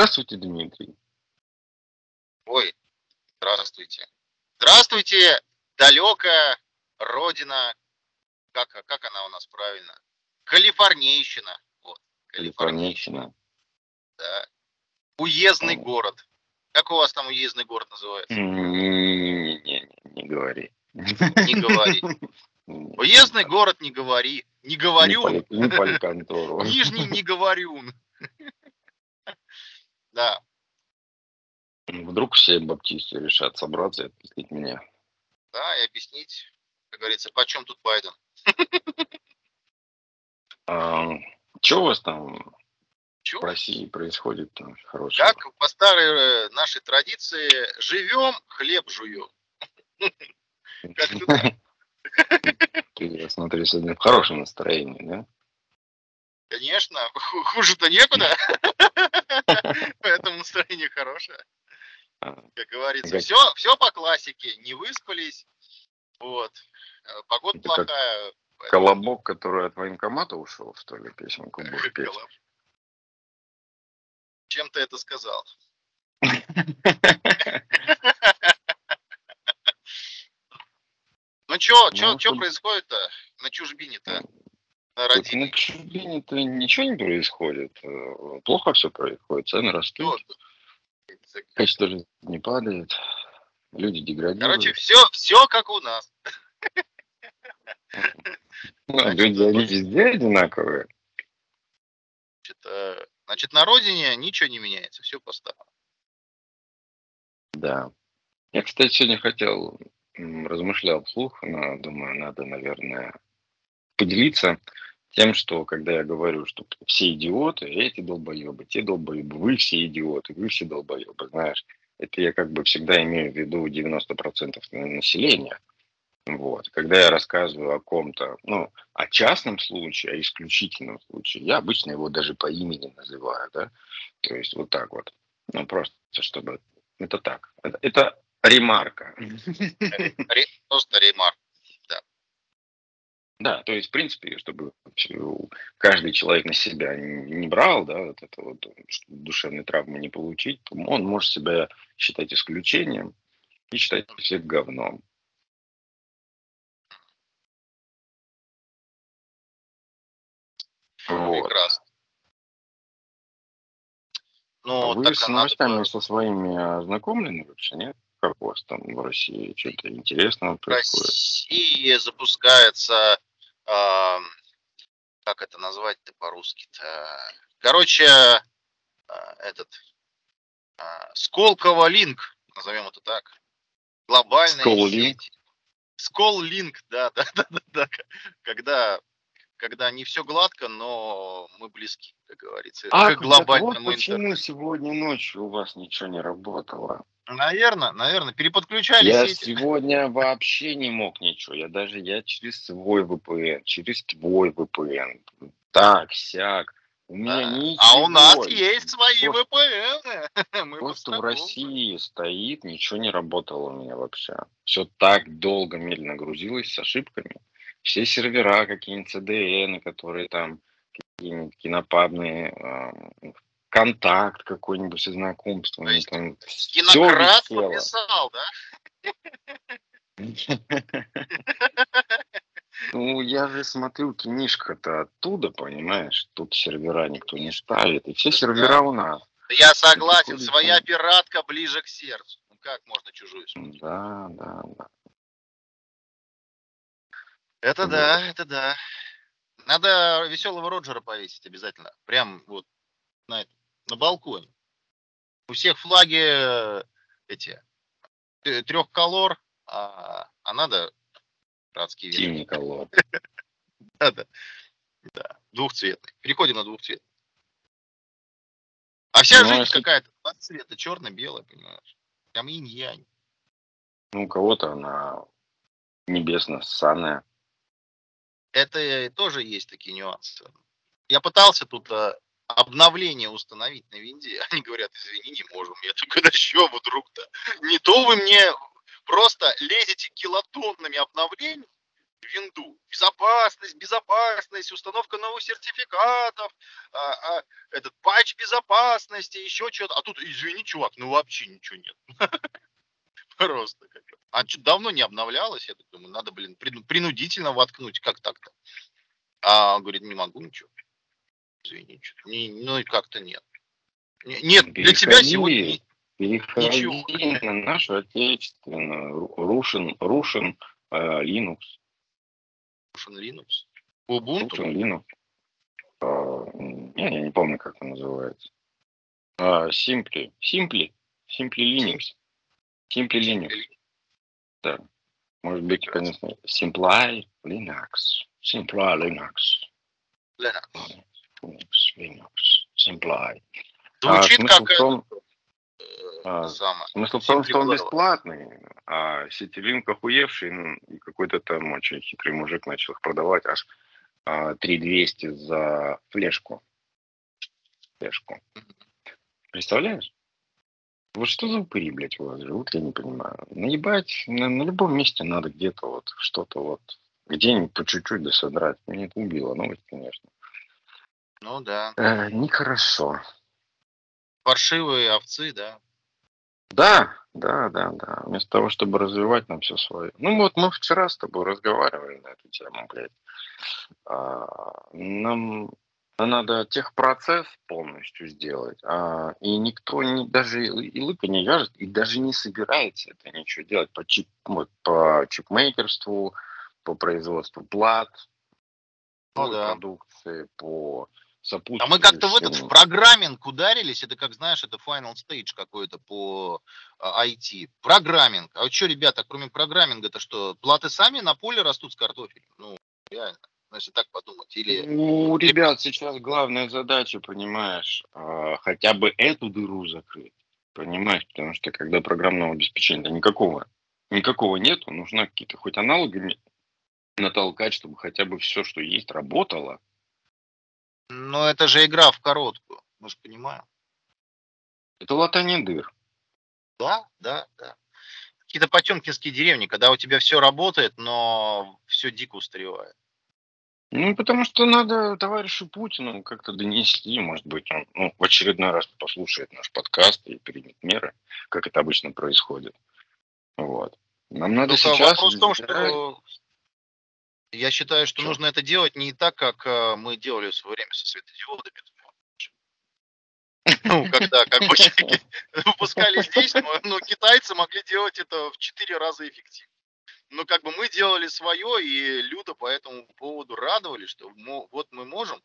Здравствуйте, Дмитрий. Ой, здравствуйте. Здравствуйте, далекая родина. Как, как она у нас правильно? Калифорнийщина. Вот, Калифорнийщина. Да. Уездный О. город. Как у вас там уездный город называется? Не-не-не, не говори. Не говори. Уездный город не говори. Не говорю. Не поликонтору. Нижний не говорю. Да. Вдруг все баптисты решат собраться и отпустить меня. Да, и объяснить, как говорится, почем тут Байден. Что у вас там Чё? в России происходит там хорошего? Как по старой э, нашей традиции, живем, хлеб жуем. Ты, я смотрю, сегодня в хорошем настроении, да? Конечно, ху- хуже-то некуда. Поэтому настроение хорошее. А, Как говорится, все, все по классике. Не выспались. Вот. Э, Погода Это плохая. Колобок, который от военкомата ушел, что ли, песенку будешь петь? Чем ты это сказал? Ну чё, чё, Ну, происходит-то на чужбине-то? На чужбине-то ничего не происходит. Э, Плохо все происходит, цены растут, качество жизни не падает, люди деградируют. Короче, все, все как у нас. Ну, люди, они везде одинаковые. Значит, э, значит, на родине ничего не меняется, все по-старому. Да. Я, кстати, сегодня хотел, размышлял вслух, но думаю, надо, наверное, поделиться тем, что когда я говорю, что все идиоты, эти долбоебы, те долбоебы, вы все идиоты, вы все долбоебы, знаешь, это я как бы всегда имею в виду 90% населения. Вот. Когда я рассказываю о ком-то, ну, о частном случае, о исключительном случае, я обычно его даже по имени называю, да, то есть вот так вот, ну, просто чтобы, это так, это, это ремарка. Ре- Просто ремарк. Да, то есть, в принципе, чтобы каждый человек на себя не брал, да, вот это вот, душевной травмы не получить, он может себя считать исключением и считать всех говном. Вот. Прекрасно. А Ну, Вы так с а надо новостями было. со своими ознакомлены вообще, нет? Как у вас там в России что-то интересного В происходит? России запускается, ам, как это назвать-то по-русски-то? Короче, а, этот а, Сколково Линк, назовем это так. Глобальная Сколлинк? сеть. Сколлинк, да, да, да, да, да. Когда, когда не все гладко, но мы близки, как говорится, А, к глобальному вот почему интернету. сегодня ночью у вас ничего не работало? Наверное, наверное, переподключали Я сети. сегодня вообще не мог ничего. Я даже я через свой VPN, через твой VPN. Так, сяк. У меня Да. ничего. А у нас есть свои Просто- VPN. Мы Просто в. России стоит, ничего не работало у меня вообще. Все так долго, медленно грузилось с ошибками. Все сервера, какие-нибудь CDN, которые там, какие-нибудь кинопабные, э, контакт какой-нибудь там всё Кинократ подписал, да? Ну, я же смотрю, книжка-то оттуда, понимаешь? Тут сервера никто не ставит. И все сервера у нас. Я согласен, своя пиратка ближе к сердцу. Ну как можно чужую смотреть? Да, да, да. Это Вот. да, это да. Надо веселого Роджера повесить обязательно. Прям вот на, на балконе. У всех флаги э, эти трех колор, а, а надо братские. Синий колор. Да, да. Да, двухцветный. Переходим на двухцветный. А вся Ну, а жизнь какая-то два цвета, черно-белое, понимаешь? Прям инь-янь. Ну, у кого-то она небесно-ссаная. Это тоже есть такие нюансы. Я пытался тут а, обновление установить на винде. Они говорят, извини, не можем. Я такой, да что вдруг-то? Не то вы мне просто лезете килотоннами обновлений в винду. Безопасность, безопасность, установка новых сертификатов, а, а, этот патч безопасности, еще что-то. А тут, извини, чувак, ну вообще ничего нет. Просто как А что, давно не обновлялось? Я думаю, надо, блин, принудительно воткнуть, как так-то? А он говорит, не могу ничего. Извини, что не, ну и как-то нет. Нет, для тебя сегодня Переходи ничего. на нашу отечественную Russian, Russian uh, Linux. Russian Linux? Ubuntu? Russian Linux. Uh, я, я не помню, как это называется. Uh, Simply. Simply. Simply Linux. Simply Linux. Да. Может быть, конечно, Simply Linux. Simply Linux. Linux. Linux, Linux, Simply. Звучит а, как том, э, а, самое. Смысл в том, что он бесплатный, а Ситилинк охуевший, ну, и какой-то там очень хитрый мужик начал их продавать аж а, 3200 за флешку. Флешку. Представляешь? Вот что за упыри, блядь, у вас живут, я не понимаю. Наебать на, на любом месте надо где-то вот что-то вот, где-нибудь по чуть-чуть досодрать. Мне это убило новость, конечно. Ну да. Э, нехорошо. Паршивые овцы, да. Да, да, да, да. Вместо того, чтобы развивать нам все свое. Ну вот мы вчера с тобой разговаривали на эту тему, блядь. А, нам надо техпроцесс полностью сделать, а, и никто не, даже и лыка не вяжет, и даже не собирается это ничего делать по, чип, вот, по чипмейкерству, по производству плат, ну, по да. продукции, по а мы как-то в этот в программинг ударились, это как знаешь, это final stage какой-то по IT. А, программинг. А вот что, ребята, кроме программинга, это что, платы сами на поле растут с картофелем? Ну, реально, ну, если так подумать. Или... Ну, ребят, сейчас главная задача, понимаешь, а, хотя бы эту дыру закрыть. Понимаешь, потому что когда программного обеспечения никакого, никакого нету, нужно какие-то хоть аналоги натолкать, чтобы хотя бы все, что есть, работало но это же игра в короткую, мы же понимаем. Это латание дыр. Да, да, да. Какие-то потемкинские деревни, когда у тебя все работает, но все дико устаревает. Ну, потому что надо товарищу Путину как-то донести, может быть, он ну, в очередной раз послушает наш подкаст и примет меры, как это обычно происходит. Вот. Нам надо Только сейчас... Вопрос в том, что я считаю, что Что? нужно это делать не так, как э, мы делали в свое время со светодиодами. Ну, когда как бы выпускали здесь, но китайцы могли делать это в четыре раза эффективнее но как бы мы делали свое, и Люда по этому поводу радовали, что вот мы можем.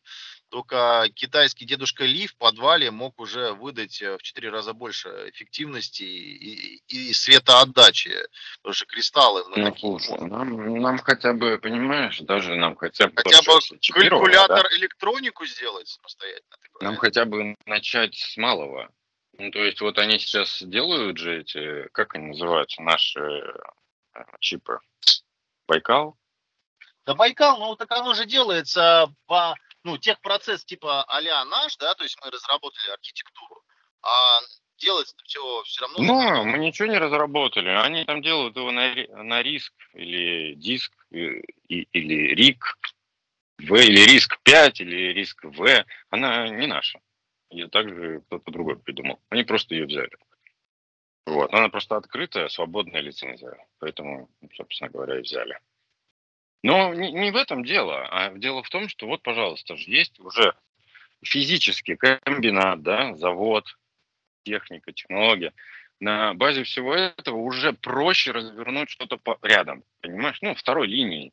Только китайский дедушка Ли в подвале мог уже выдать э, в 4 раза больше эффективности и, и, и светоотдачи. Потому что кристаллы мы ну, слушай, нам, нам хотя бы, понимаешь, даже нам хотя бы... Хотя бы калькулятор да? электронику сделать самостоятельно. Нам хотя бы начать с малого. Ну, то есть вот они сейчас делают же эти, как они называются, наши чипы. Байкал? Да Байкал, ну так оно же делается по, ну, техпроцесс типа а наш, да, то есть мы разработали архитектуру, а делается все все равно... Ну, мы ничего не разработали, они там делают его на, на риск или диск, и, или рик, В, или риск 5, или риск В, она не наша. Ее также кто-то другой придумал. Они просто ее взяли. Вот. Она просто открытая, свободная лицензия. Поэтому, собственно говоря, и взяли. Но не, не в этом дело, а дело в том, что вот, пожалуйста, есть уже физический комбинат, да, завод, техника, технология. На базе всего этого уже проще развернуть что-то рядом, понимаешь? Ну, второй линии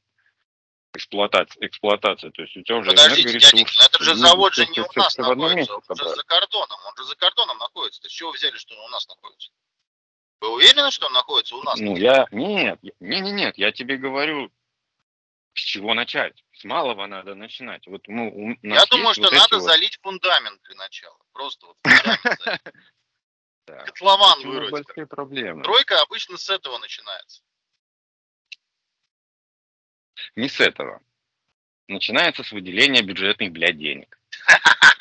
эксплуатации, эксплуатации. То есть у тебя уже Подождите. Дядя, это же завод же не у нас находится, он же за кордоном. Он же за кордоном находится. То с чего взяли, что он у нас находится? Вы уверены, что он находится у нас? Ну, я... Нет, не, не, нет, я тебе говорю, с чего начать. С малого надо начинать. Вот мы, у я думаю, что вот надо вот... залить фундамент для начала. Просто вот Котлован вырыть. большие проблемы. Тройка обычно с этого начинается. Не с этого. начинается с выделения бюджетных, блядь, денег.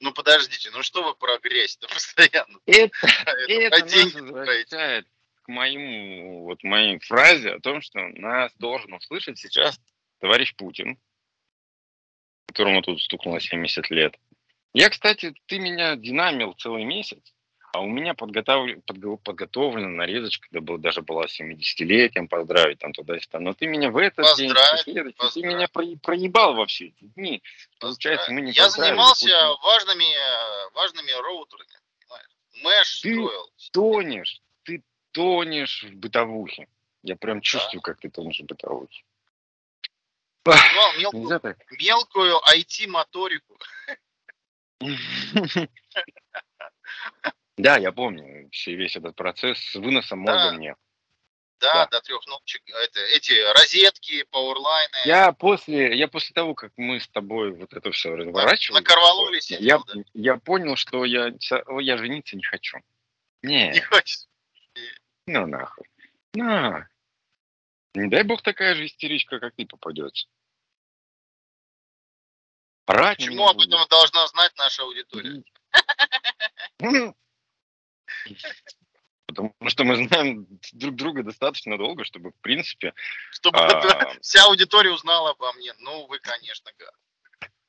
Ну подождите, ну что вы про грязь-то постоянно? Это, Это это нас возвращает к моему, вот моей фразе о том, что нас должен услышать сейчас товарищ Путин, которому тут стукнуло 70 лет. Я, кстати, ты меня динамил целый месяц, а у меня подготовлен, подготовлена нарезочка, да был, даже была 70-летием поздравить там туда-сюда. Но ты меня в этот день, в Поздравь, следующий, ты поздравь. меня про- проебал во все эти дни. Получается, мы не Я занимался Путина. важными, важными роутерами. Мэш Ты- строил. тонешь, ты тонешь в бытовухе. Я прям чувствую, как ты тонешь в бытовухе. Мелкую, мелкую IT-моторику. Да, я помню все, весь этот процесс с выносом мозга Да. мне. Да, Да. до трех кнопочек. Это, эти розетки, пауэрлайны. Я после, я после того, как мы с тобой вот это все разворачивали, на Корвалоле сидел, я, да? я понял, что я, я жениться не хочу. Не, Не хочешь? ну нахуй. На. Не дай бог такая же истеричка, как ты, попадется. Орать на Почему об этом должна знать наша аудитория? Потому что мы знаем друг друга достаточно долго, чтобы, в принципе, Чтобы а, вся аудитория узнала обо мне. Ну, вы, конечно, гад.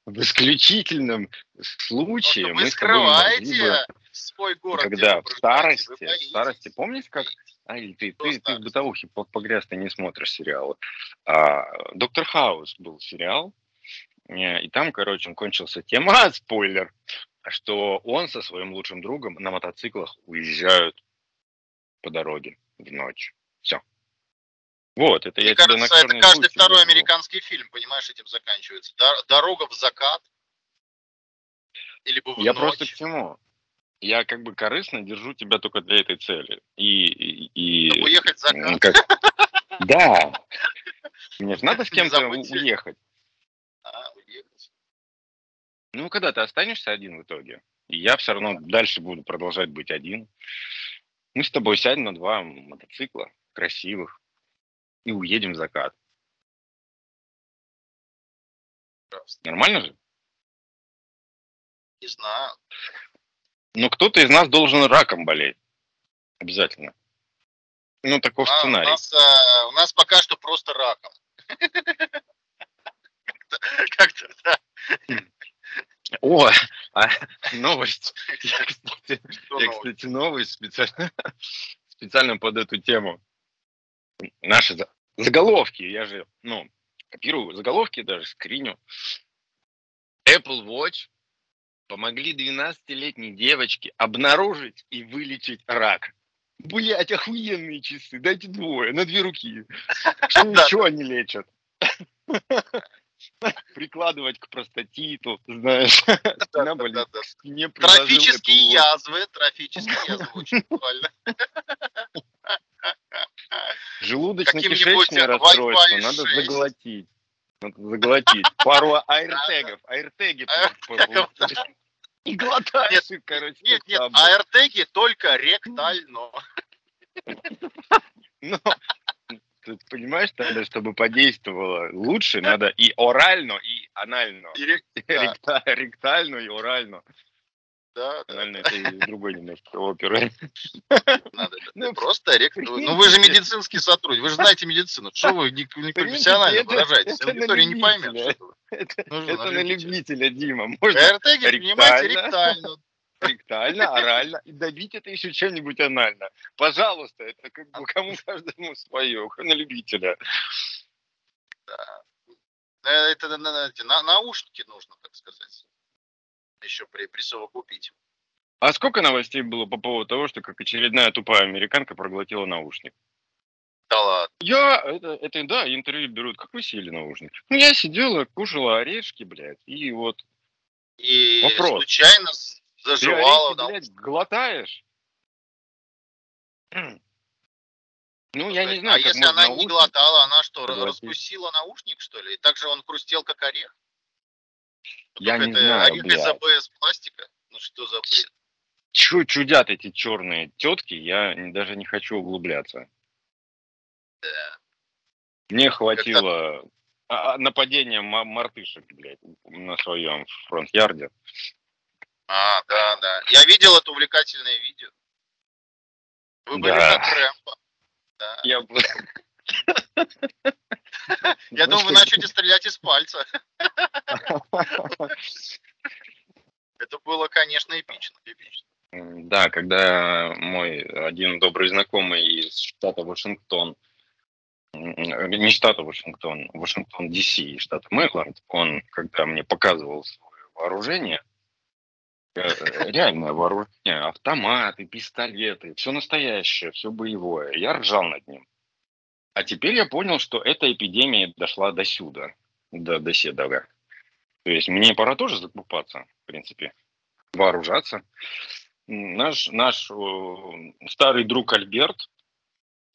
в исключительном случае что вы мы бы, скрываете свой город. когда в старости, в старости, помнишь, как А, или ты, ты, ты в бытовухе по- погряз, ты не смотришь сериалы. А, Доктор Хаус был сериал, э, и там, короче, он кончился тем, а, спойлер, что он со своим лучшим другом на мотоциклах уезжают по дороге в ночь. Все. Вот, это Мне я тебе кажется, это черный каждый второй говорю. американский фильм, понимаешь, этим заканчивается. Дор- Дорога в закат. Или бы в Я ночь. просто к чему? Я как бы корыстно держу тебя только для этой цели. И, и, и- Чтобы уехать в закат. как- Да. Мне же надо с кем-то уехать. А, уехать. Ну, когда ты останешься один в итоге, и я все равно дальше буду продолжать быть один, мы с тобой сядем на два мотоцикла красивых и уедем в закат. Нормально же? Не знаю. Но кто-то из нас должен раком болеть. Обязательно. Ну, таков А, у, сценарий. нас, а, у нас пока что просто раком. Как-то, да. О, а, новость. Я, кстати, Что Я, кстати, новость специально, специально под эту тему. Наши за- заголовки, я же, ну, копирую заголовки, даже скриню. Apple Watch помогли 12-летней девочке обнаружить и вылечить рак. Блять, охуенные часы, дайте двое, на две руки. Что еще они лечат? Прикладывать к простатиту, знаешь, к спине приложил Трофические язвы, трофические язвы, очень правильно. Желудочно-кишечное расстройство надо 6. заглотить. Надо заглотить. Пару аиртегов. Аиртеги. По- И глотаешь короче. Нет, нет, аэртеги только ректально. Но ты понимаешь, надо, чтобы подействовало лучше, надо и орально, и анально. И рек- Да. Ректа- Ректально и орально. Да, да, Анально это из другой немножко оперы. надо. Ну, Просто рек... прикинь Ну вы же медицинский сотрудник, вы же знаете медицину. Что вы не, не профессионально это- выражаетесь? это Аудитория не поймет. Это, это на любителя. Дима. Можно ректально. ректально. Ректально, орально, и добить это еще чем-нибудь анально. Пожалуйста, это как бы кому каждому свое, на любителя. Э, Это на- на- наушники нужно, так сказать. Еще при, присовокупить. А сколько новостей было по поводу того, что как очередная тупая американка проглотила наушник? Да ладно. Я, это, это да, интервью берут, как вы сели наушник? Ну, я сидела, кушала орешки, блядь, и вот И Вопрос. случайно ты заживала. да, блядь, глотаешь? Ну, я не А знаю, как если она не наушник- глотала, она что, проглотить. раскусила наушник, что ли? И так же он хрустел, как орех? Я Только не это знаю, Орех из блядь. АБС пластика? Ну что за бред? Чё чудят эти черные тетки, я не- даже не хочу углубляться. Мне хватило а, нападение ма- мартышек, блядь, на своем фронт-ярде. А, да, да. Я видел это увлекательное видео. Вы были Да. как Рэмбо. Да. Я, Я думаю, вы начнете стрелять из пальца. Это было, конечно, эпично. эпично. Да, когда мой один добрый знакомый из штата Вашингтон, не штата Вашингтон, Вашингтон, Ди-Си, штат Мэриленд, он, когда мне показывал свое вооружение, реальное вооружение, автоматы, пистолеты, все настоящее, все боевое, я ржал над ним. А теперь я понял, что эта эпидемия дошла до сюда, до, до седога. То есть мне пора тоже закупаться, в принципе, вооружаться. Наш, наш э, старый друг Альберт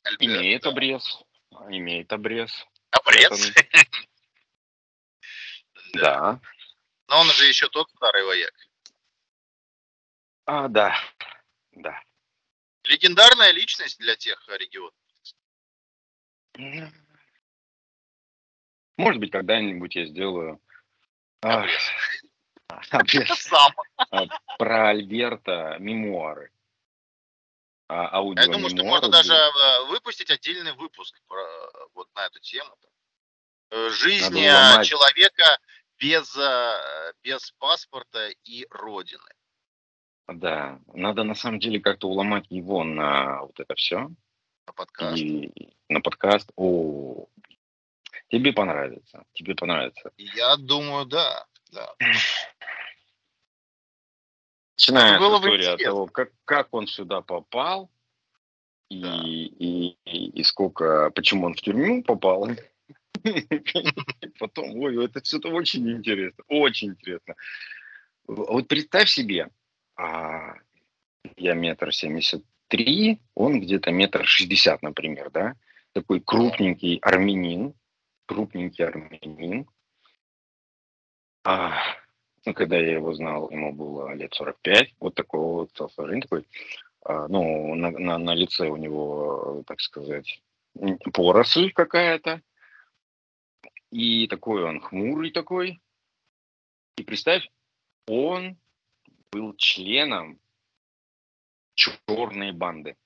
Альберт, имеет да. обрез. Имеет обрез. Обрез. Да. Но он же еще тот старый вояк. А, да. Да. Легендарная личность для тех регионов. Может быть, когда-нибудь я сделаю а, Сам. про Альберта мемуары. А, Я думаю, что можно даже э, выпустить отдельный выпуск про, э, вот на эту тему. Э, Жизнь э, человека без, э, без паспорта и родины. Да, надо на самом деле как-то уломать его на вот это все. На подкаст. И на подкаст. О, тебе понравится. Тебе понравится. Я думаю, да. да. Начиная было с бы истории от того, как, как он сюда попал, и, Да. и, и, и сколько, почему он в тюрьму попал. Потом, ой, это все-то очень интересно, очень интересно. Вот представь себе, а, я метр семьдесят три, он где-то метр шестьдесят, например, да? Такой крупненький армянин, крупненький армянин. А, ну, когда я его знал, ему было лет 45, вот такого вот телосложения такой, а, ну, на, на, на лице у него, так сказать, поросль какая-то, и такой он хмурый такой. И представь, он был членом черной банды.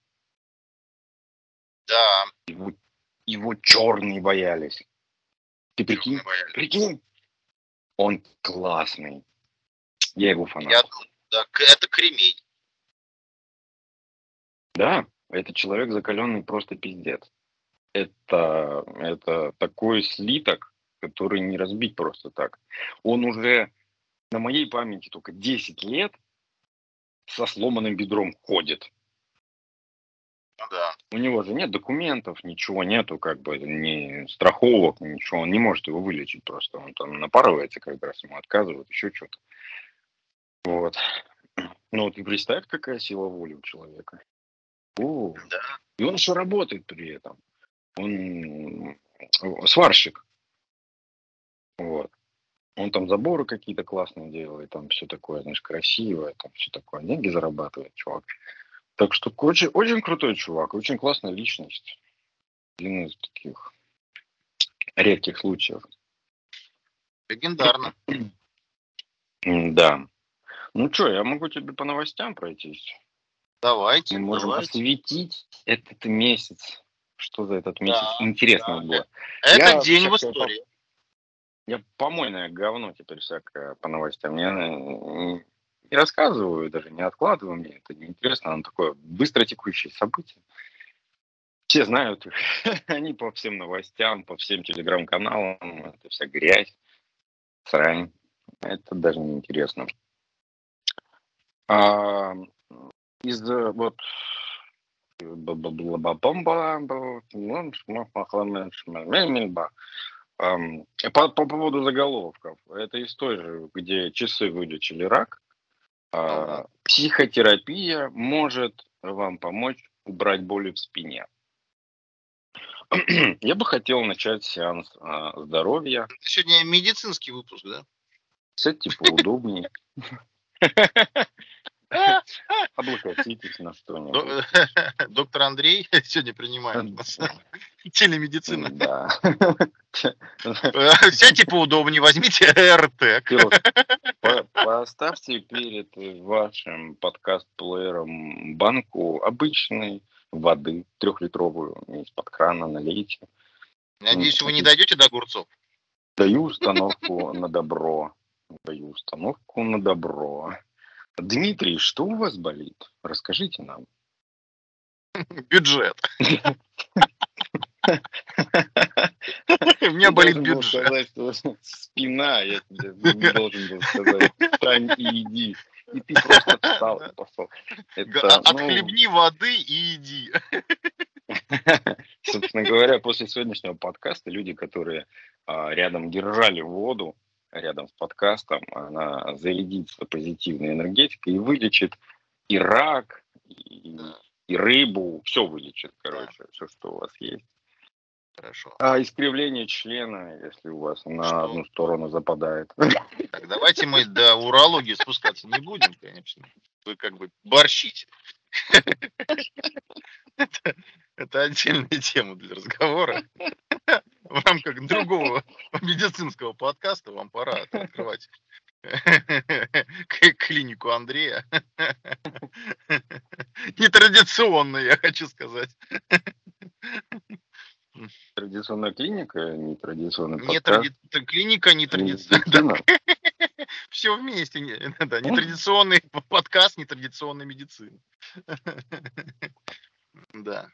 Да. Его, его черные боялись. Ты прикинь? черные боялись. Прикинь? Он классный. Я его фанат. Я да, это кремень. Да, это человек закаленный просто пиздец. Это, это такой слиток, который не разбить просто так. Он уже на моей памяти только 10 лет со сломанным бедром ходит. Ну да. У него же нет документов, ничего нету, как бы ни страховок, ничего. Он не может его вылечить просто. Он там напарывается, как раз ему отказывают, еще что-то. Вот. Ну вот и представь, какая сила воли у человека. О, Да. и он еще работает при этом. Он сварщик. Вот. Он там заборы какие-то классные делает, там все такое, знаешь, красивое, там все такое. Деньги зарабатывает, чувак. Так что очень, очень крутой чувак, очень классная личность. Один из таких редких случаев. Легендарно. Да. Ну что, я могу тебе по новостям пройтись. Давайте, Мы можем давайте. осветить этот месяц. Что за этот месяц Да, интересного да. было. Это Я день в истории. Я помойное говно теперь всякое по новостям. Я э, не рассказываю, даже не откладываю, мне это неинтересно. Оно такое быстро текущее событие. Все знают. Они по всем новостям, по всем телеграм-каналам. Это вся грязь, срань. Это даже не интересно. А, из э, вот Ам, По, по поводу заголовков. Это из той же, где часы вылечили рак. А. Психотерапия может вам помочь убрать боли в спине. Я бы хотел начать сеанс а, здоровья. Это сегодня медицинский выпуск, да? Сядьте поудобнее. Облокотитесь на что-нибудь. До- Доктор Андрей сегодня принимает. нас. Телемедицина. Да. Э, Сядьте поудобнее, возьмите РТ. Поставьте перед вашим подкаст-плеером банку обычной воды трехлитровую из-под крана налейте. Надеюсь, вы не дойдете до огурцов. Даю установку на добро. Даю установку на добро. Дмитрий, что у вас болит? Расскажите нам. Бюджет. У меня болит бюджет. спина, я тебе не должен был сказать. Встань и иди. И ты просто встал и пошел. Это, ну, Отхлебни воды и иди. собственно говоря, после сегодняшнего подкаста люди, которые а, рядом держали воду, рядом с подкастом, она зарядится позитивной энергетикой и вылечит и рак, и, и рыбу, все вылечит, короче, все, что у вас есть. Хорошо. А искривление члена, если у вас на Что? одну сторону западает. Так, давайте мы до урологии спускаться не будем, конечно. Вы как бы борщите. Это, это отдельная тема для разговора. В рамках другого медицинского подкаста вам пора открывать клинику Андрея. Нетрадиционно, я хочу сказать. Традиционная клиника, нетрадиционный Не подкаст. тради- Клиника нетрадиционная. Медицина. Все вместе. не- Да, нетрадиционный п- подкаст нетрадиционной медицины. Да.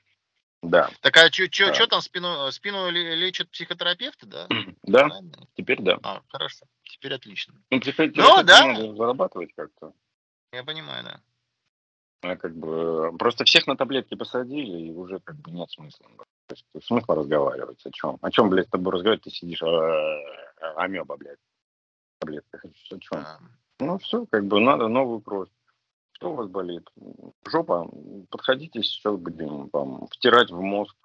Да, Так а что Да. там спину, спину ле- лечат психотерапевты, да? да, Правильно? теперь да. А, хорошо. Теперь отлично. Ну, приходите, Ну, да. надо зарабатывать как-то. Я понимаю, да. А как бы просто всех на таблетки посадили, и уже как бы нет смысла. То есть смысла разговаривать о чем? О чем, блядь, с тобой разговаривать? Ты сидишь, а, амеба, блядь, таблетках. О чем? Ну все, как бы надо новую кровь. Что у вас болит? Жопа? Подходите, сейчас будем вам втирать в мозг,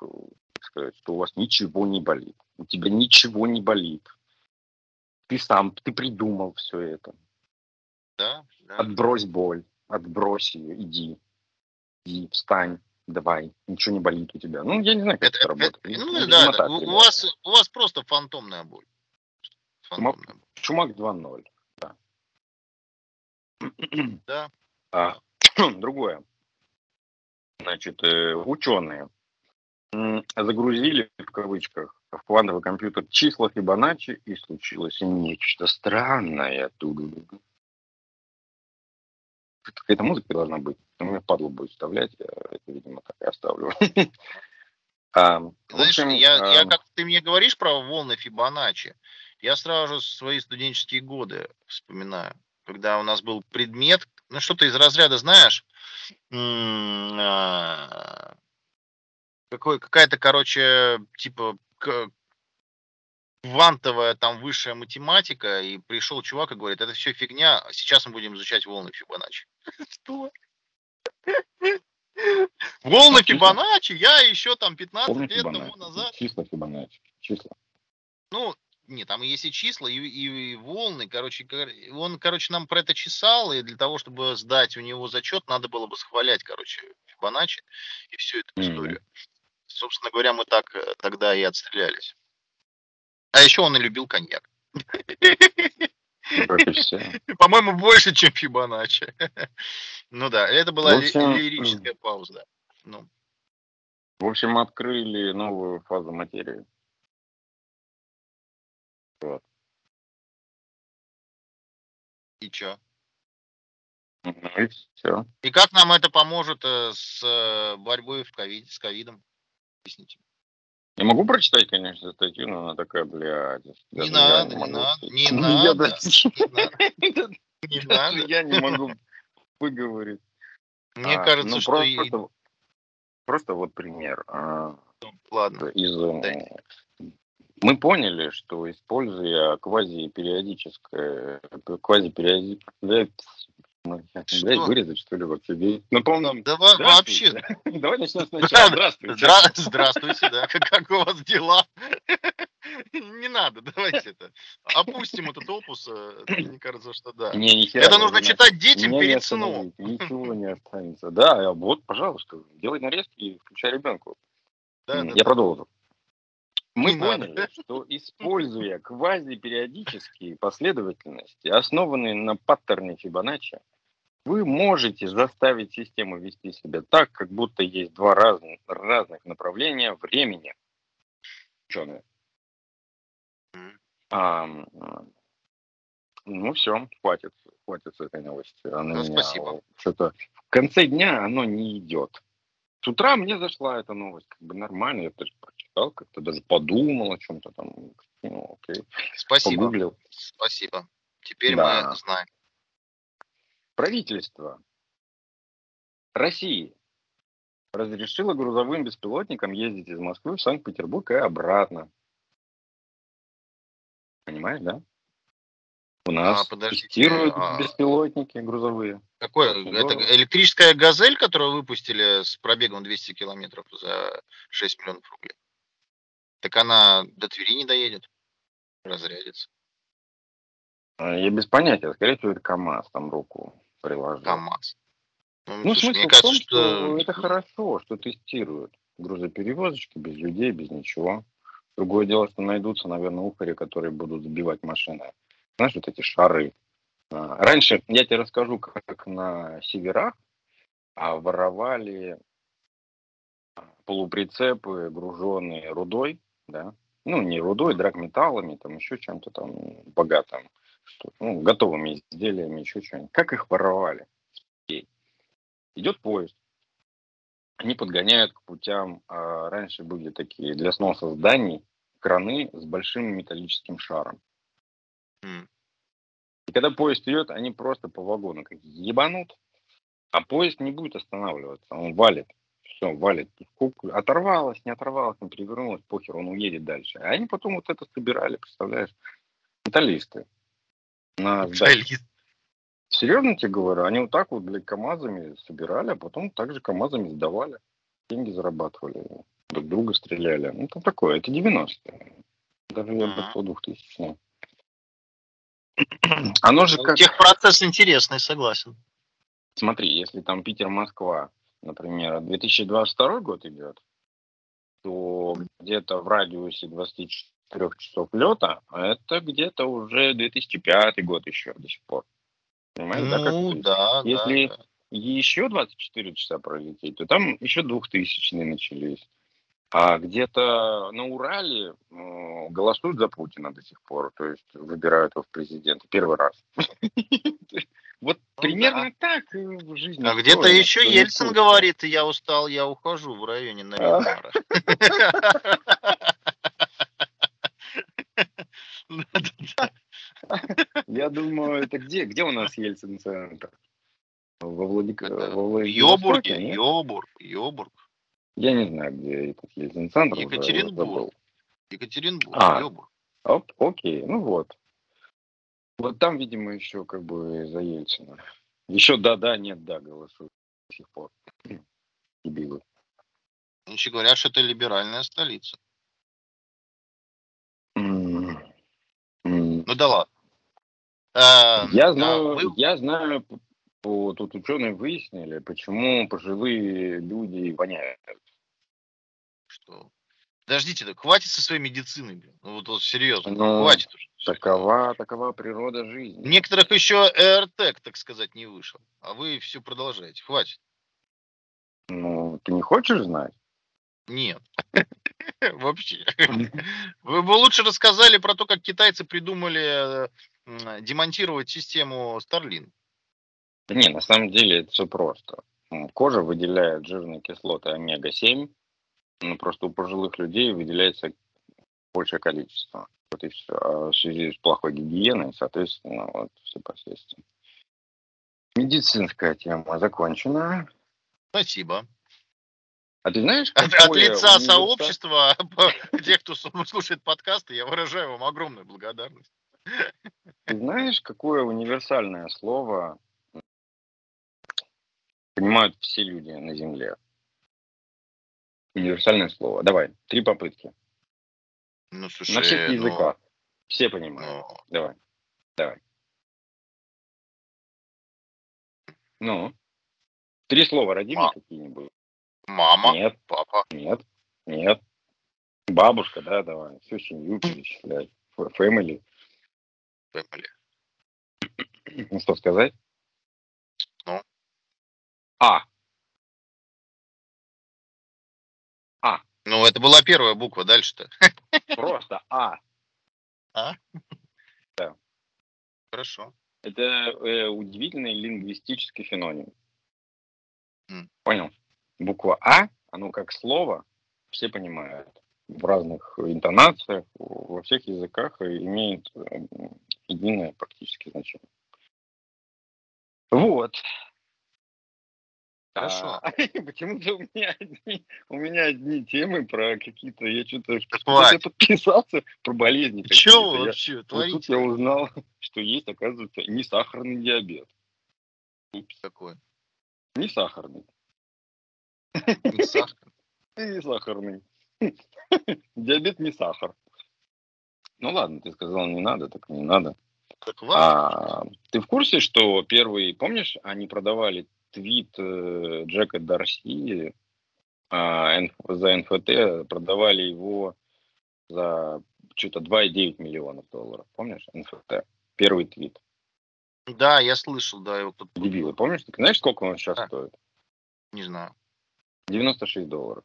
так сказать, что у вас ничего не болит. У тебя ничего не болит. Ты сам, ты придумал все это. Да, да. Отбрось боль, отбрось ее, иди. Иди, встань, давай, ничего не болит у тебя. Ну, я не знаю, как это, Это- работает. это- ну да, так у, вас, у вас просто фантомная боль. Фантомная боль. Чумак 2.0, да. Да. А, другое. Значит, э, ученые загрузили, в кавычках, в квантовый компьютер числа Фибоначчи, и случилось нечто странное. Какая-то музыка должна быть. У меня падлу будет вставлять, я это, видимо, так и оставлю. А, Знаешь, я, а, как ты мне говоришь про волны Фибоначчи, я сразу же свои студенческие годы вспоминаю, когда у нас был предмет, ну что-то из разряда, знаешь, а, какой, какая-то, короче, типа квантовая там высшая математика, и пришел чувак и говорит, это все фигня, сейчас мы будем изучать волны Фибоначчи. Что? Волны Фибоначчи, я еще там 15 помню лет тому назад Числа Фибоначчи. Числа. ну, не, там есть и числа, и, и- и волны, короче, кор- он, короче, нам про это чесал, и для того, чтобы сдать у него зачет, надо было бы схвалять, короче, Фибоначчи и всю эту историю. Собственно говоря, мы так э, тогда и отстрелялись. А еще он и любил коньяк. Ну. По-моему, больше, чем Фибоначчи. Ну да, это была общем, ли- лирическая пауза. Ну, В общем, открыли новую фазу материи. и чё? Ну и все. И как нам это поможет э, с э, борьбой в ковид, с ковидом? Объясните. Я могу прочитать, конечно, статью, но она такая, блядь. Не надо, не надо, не надо, не надо, не даже надо. Я не могу выговорить. Мне А, кажется, ну, что просто, вот пример. а, Ладно. из, э, мы поняли, что используя квазипериодическое, квазипериоди... Блядь, блядь, Что? вырезать, что ли, вообще? Ну, по-моему, Да во- здравствуйте. вообще. Давай начнем сначала. Здравствуйте. Здра- Здравствуйте, да. Как, как у вас дела? Не надо, давайте это. Опустим этот опус. э, Мне кажется, что да. Не, ни хера Это не нужно читать детям не перед сном. Ничего не останется. Да, вот, пожалуйста, делай нарезки и включай ребенку. Да, Я продолжу. Мы Не надо. поняли, что используя квазипериодические последовательности, основанные на паттерне Фибоначчи, вы можете заставить систему вести себя так, как будто есть два разных, разных направления времени. Ученые. А, ну все, хватит, хватит с этой новости. Она Ну, меня спасибо. Что-то в конце дня оно не идет. С утра мне зашла эта новость, как бы нормально, я даже прочитал, как-то даже подумал о чем-то там, ну, окей, Спасибо. погуглил. Спасибо. Теперь Да. мы знаем. Правительство России разрешило грузовым беспилотникам ездить из Москвы в Санкт-Петербург и обратно. Понимаешь, да? У нас А, тестируют а- беспилотники грузовые. Какой? Очень Это электрическая газель, которую выпустили с пробегом 200 километров за 6 миллионов рублей. Так она до Твери не доедет. Разрядится. А, Я без понятия, скорее всего, это КАМАЗ там руку приложил. КамАЗ. Ну, слушай, смысл мне в кажется, том, что... что... это хорошо, что тестируют грузоперевозочки без людей, без ничего. Другое дело, что найдутся, наверное, ухари, которые будут сбивать машины. Знаешь, вот эти шары. А, Раньше, я тебе расскажу, как на северах а, воровали а, полуприцепы, груженные рудой, да, ну, не рудой, драгметаллами, там еще чем-то там богатым, что, ну, готовыми изделиями, еще что-нибудь. Как их воровали? Идет поезд, они подгоняют к путям. а, раньше были такие для сноса зданий краны с большим металлическим шаром. И когда поезд идет, они просто по вагону как ебанут, а поезд не будет останавливаться, он валит. Все, валит. Оторвалось, не оторвалось, не перевернулось, похер, он уедет дальше. А они потом вот это собирали, представляешь, металлисты. На. Специалист. Серьезно тебе говорю, они вот так вот, блядь, КАМАЗами собирали, а потом также КАМАЗами сдавали. Деньги зарабатывали, друг друга стреляли. Ну, это такое, это 90-е. Даже я бы сказал 2000 Оно же как... Техпроцесс интересный, согласен. Смотри, если там Питер-Москва, например, 2022 год идет, то где-то в радиусе 24 часов лета, а это где-то уже 2005 год еще до сих пор. Понимаешь, да, как Ну, есть да, если- да, да. еще 24 часа пролететь, то там еще 2000 начались. А где-то на Урале голосуют за Путина до сих пор, то есть выбирают его в президенты первый раз. Вот Ну примерно так в жизни. А где-то еще Ельцин говорит, я устал, я ухожу в районе Наринара. Я думаю, это где? Где у нас? Во, Владик... Это во В Владивостоке, Йобурге? Йобург, Йобург, Я не знаю, где этот Ельцин-центр. уже Екатеринбург. Екатеринбург, А. Оп, окей, ну вот. Вот там, видимо, еще как бы за Ельцина. Еще да-да, нет-да голосуют до сих пор. Дебилы. Еще говорят, что это либеральная столица. М, м. Ну да ладно. А, Я а знаю, вы- я знаю, тут ученые выяснили, почему пожилые люди воняют. что? Подождите, так хватит со своей медициной, блин. Ну вот, вот серьезно, Ну, хватит уже. Такова, такова природа жизни. Некоторых еще AirTag, так сказать, не вышел. А вы все продолжаете. Хватит. Ну, ты не хочешь знать? Нет. Вообще. Вы бы лучше рассказали про то, как китайцы придумали э, демонтировать систему Starlink. Да Не, на самом деле это все просто. Кожа выделяет жирные кислоты омега-7, но просто у пожилых людей выделяется большее количество. Вот и все. А в связи с плохой гигиеной, соответственно, вот все последствия. Медицинская тема закончена. Спасибо. А ты знаешь, От, от лица универса- сообщества, тех, кто слушает подкасты, я выражаю вам огромную благодарность. Ты знаешь, какое универсальное слово понимают все люди на Земле? Универсальное слово. Давай, три попытки. Ну, слушай, На всех ну, языках. Все понимают. ну, Давай. Давай. Ну. Три слова роди мне Ма- какие-нибудь. мама, Нет, папа, нет, нет. Бабушка, да, давай. Всю семью перечислять. Фэмили. Family. Ну что сказать? Ну? А. Ну, это была первая буква, дальше-то. Просто А. Хорошо. Это э, удивительный лингвистический феномен. М. Понял? Буква А, оно как слово, все понимают. В разных интонациях, во всех языках имеет э, единое практически значение. Вот. Хорошо. А, Почему-то у меня одни, у меня одни темы про какие-то, я что-то я подписался про болезни. Чего какие-то. Я- вообще вот тут я узнал, что есть, оказывается, не сахарный диабет. Упс, Такое. не сахарный. Не сахар. И не сахарный. Диабет не сахар. Ну ладно, ты сказал не надо, так не надо. Так важно. А, ты в курсе, что первый, помнишь, они продавали твит э, Джека Дарси а, за НФТ, продавали его за что-то 2,9 миллионов долларов. Помнишь, НФТ? Первый твит. Да, я слышал, да, его кто-то Дебилы, помнишь? Ты знаешь, сколько он сейчас Да. стоит? Не знаю. 96 долларов.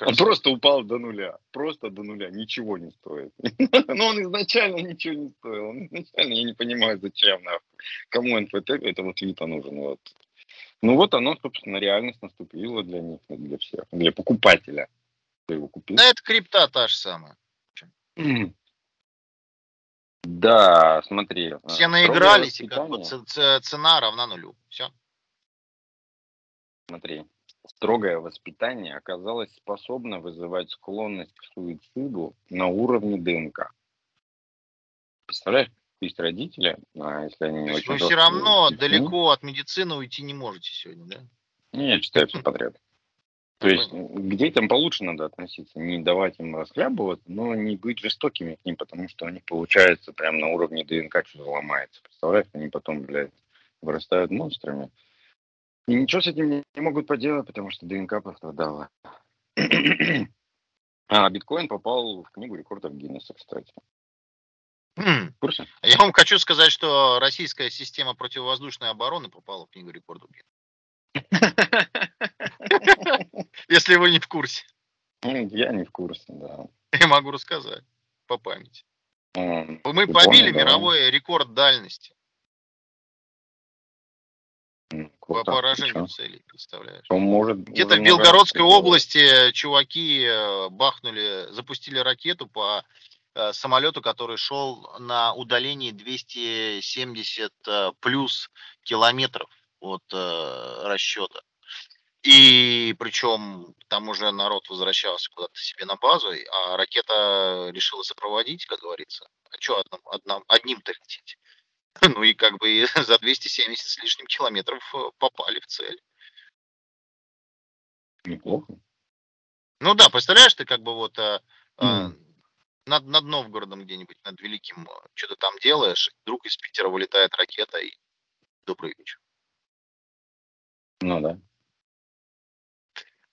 Он просто упал до нуля. Просто до нуля. Ничего не стоит. Но он изначально ничего не стоил. Он изначально, я не понимаю, зачем. нахуй. Кому НФТ этого твита нужен. Вот. Ну вот оно, собственно, реальность наступила для них, для всех. Для покупателя. Кто его купил. Да, это крипта та же самая. Да, смотри. Все наигрались, и как бы цена равна нулю. Все. Смотри, строгое воспитание оказалось способно вызывать склонность к суициду на уровне ДНК. Представляешь, есть родители, а если они не очень Вы все равно детьми, далеко от медицины уйти не можете сегодня, да? не, Я читаю все подряд. То есть к детям получше надо относиться, не давать им расхлябываться, но не быть жестокими к ним, потому что у них получается прям на уровне ДНК что-то ломается. Представляешь, они потом, блядь, вырастают монстрами. И ничего с этим не, могут поделать, потому что ДНК пострадала. А биткоин попал в книгу рекордов Гиннесса, кстати. Хм. Я вам хочу сказать, что российская система противовоздушной обороны попала в книгу рекордов. Если вы не в курсе, Ну, Я не в курсе, да. я могу рассказать по памяти. Мы побили мировой рекорд дальности по круто. поражению Ничего. целей, представляешь? Он может Где-то в много Белгородской раз области чуваки э, бахнули, запустили ракету по э, самолету, который шел на удалении 270 э, плюс километров от э, расчета. И причем там уже народ возвращался куда-то себе на базу, а ракета решила сопроводить, как говорится. А что одном, одном, одним-то лететь? Ну и как бы за 270 с лишним километров э, попали в цель. Неплохо. Ну да, представляешь, ты как бы вот э, Мгм. над, над Новгородом где-нибудь, над Великим, что-то там делаешь, вдруг из Питера вылетает ракета и добрый вечер. Ну да.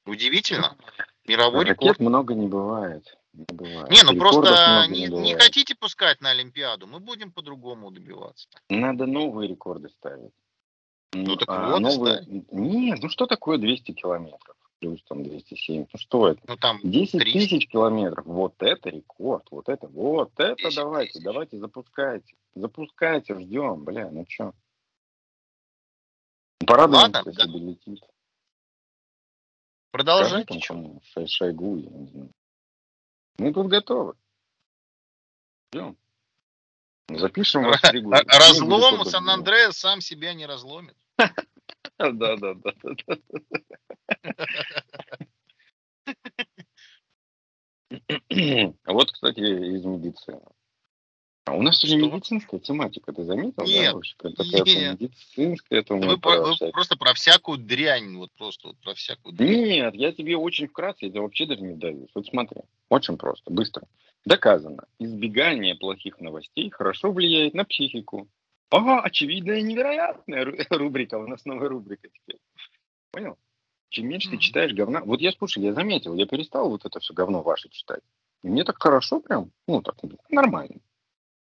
Удивительно. Мировой Ракет рекорд. много не бывает. Не, бывает. Не, ну Рекордов просто не, не бывает. хотите пускать на Олимпиаду, мы будем по-другому добиваться. Надо новые рекорды ставить. Ну, так а вот новые... Нет, ну что такое 200 километров? Плюс там 207. Ну что это? Ну там 10 300. тысяч километров. Вот это рекорд. Вот это, вот это 10 давайте. тысяч. Давайте запускайте. Запускайте, ждем. Бля, ну что? Порадуемся, если да. долетит. Продолжайте. там чё. кому, Шай- Шойгу, я не знаю. Мы тут готовы. Ждем. Запишем вас Р- в книгу Разлом Сан-Андреас сам себя не разломит. Да, да. да. Вот, кстати, из медицины. А у нас сегодня Что? медицинская тематика, ты заметил? Нет, да? Какая-то нет. медицинская, это Вы, про- вы всякие. просто про всякую дрянь, вот просто вот про всякую дрянь. Нет, я тебе очень вкратце, я тебе вообще даже не даю. Вот смотри, очень просто, быстро. Доказано, избегание плохих новостей хорошо влияет на психику. Ага, очевидная и невероятная ру- рубрика, у нас новая рубрика теперь. Понял? Чем меньше ты Мгм. читаешь говна... Вот я, слушай, я заметил, я перестал вот это все говно ваше читать. И мне так хорошо прям, ну, так, нормально.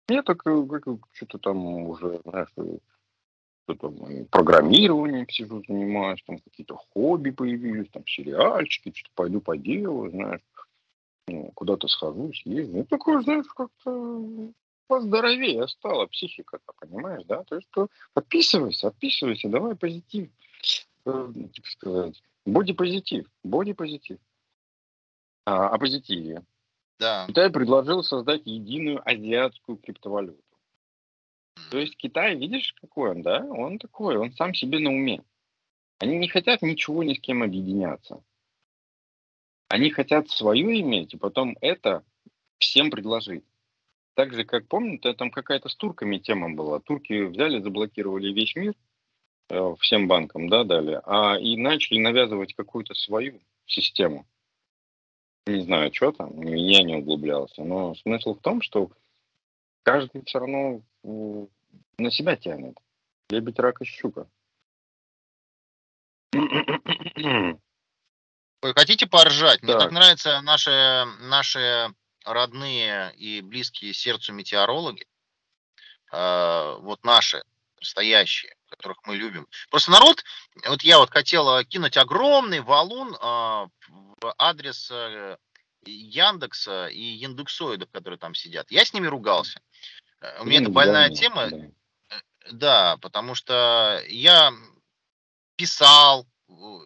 Я так, э, что-то там уже, знаешь, э, что-то э, программированием сижу, занимаюсь, там какие-то хобби появились, там сериальчики, что-то пойду поделаю, знаешь, ну, куда-то схожу, съезжу. Ну, такое, знаешь, как-то поздоровее стала психика-то, понимаешь, да? То есть, что отписывайся, отписывайся, давай позитив, э, так сказать, боди-позитив, боди-позитив. А, о позитиве. Да. Китай предложил создать единую азиатскую криптовалюту. То есть Китай, видишь, какой он, да? Он такой, он сам себе на уме. Они не хотят ничего ни с кем объединяться. Они хотят свое иметь, и потом это всем предложить. Так же, как помните, там какая-то с турками тема была. Турки взяли, заблокировали весь мир, э, всем банкам, да, дали, а и начали навязывать какую-то свою систему. Не знаю, что там, я не углублялся, но смысл в том, что каждый все равно на себя тянет. Лебедь, рак и щука. Вы хотите поржать? Мне Так. так нравятся наши, наши родные и близкие сердцу метеорологи. Э, вот наши, настоящие, которых мы любим. Просто народ, вот я вот хотел э, кинуть огромный валун э, в адрес э, Яндекса и Яндексоидов, которые там сидят. Я с ними ругался. Э, У меня это больная да, тема, да. да, потому что я писал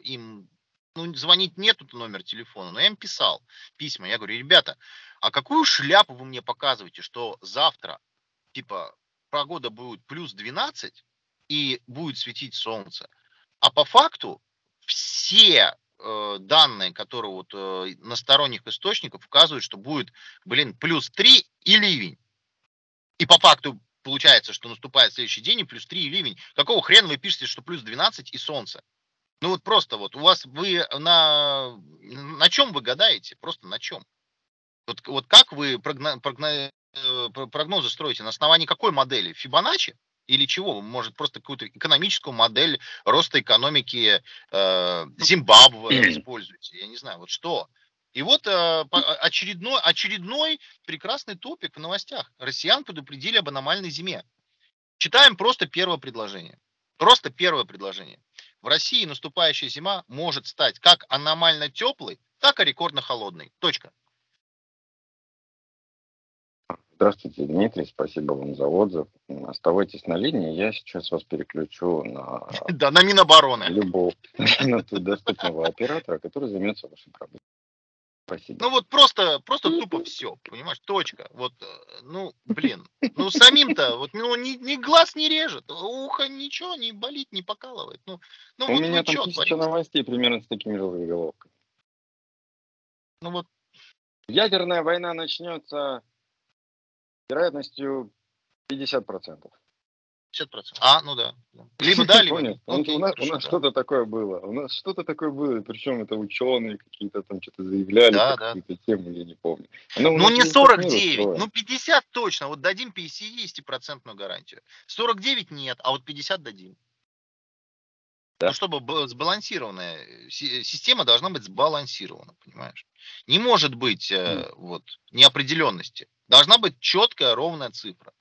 им, ну, звонить нету номер телефона, но я им писал письма. Я говорю, ребята, а какую шляпу вы мне показываете, что завтра, типа, погода будет плюс 12 и будет светить солнце. А по факту все э, данные, которые вот э, на сторонних источников указывают, что будет, блин, плюс 3 и ливень. И по факту получается, что наступает следующий день и плюс 3 и ливень. Какого хрена вы пишете, что плюс 12 и солнце? Ну вот просто вот у вас вы на, на чем вы гадаете? Просто на чем? Вот, вот как вы прогно, прогно, э, про- прогнозы строите? На основании какой модели? Фибоначчи? Или чего? Может, просто какую-то экономическую модель роста экономики э, Зимбабве используете? Я не знаю, вот что? И вот э, по- очередной, очередной прекрасный топик в новостях. Россиян предупредили об аномальной зиме. Читаем просто первое предложение. Просто первое предложение. В России наступающая зима может стать как аномально теплой, так и рекордно холодной. Точка. Здравствуйте, Дмитрий, спасибо вам за отзыв. Оставайтесь на линии, я сейчас вас переключу на Да, на Минобороны. любого доступного оператора, который займется вашей проблемой. Спасибо. Ну вот просто, просто тупо все, понимаешь, точка. Вот, э, ну, блин, ну самим-то, вот, ну, ни, ни глаз не режет, ухо ничего не болит, не покалывает. Ну, ну У вот меня там тысяча новостей примерно с такими же заголовками. Ну вот, Ядерная война начнется вероятностью 50%. 50%. А, ну да. Либо да, либо нет. Он- Окей, у нас, у хорошо, нас да. что-то такое было. У нас что-то такое было, причем это ученые какие-то там что-то заявляли, Да, про да. какие-то темы, я не помню. Оно Ну не весь этот мир 49, устроен. ну 50 точно. Вот дадим 50% гарантию. 49 нет, а вот 50 дадим. Да. Ну, чтобы сбалансированная э, си- система должна быть сбалансирована, понимаешь? Не может быть э, вот неопределенности. Должна быть четкая ровная цифра.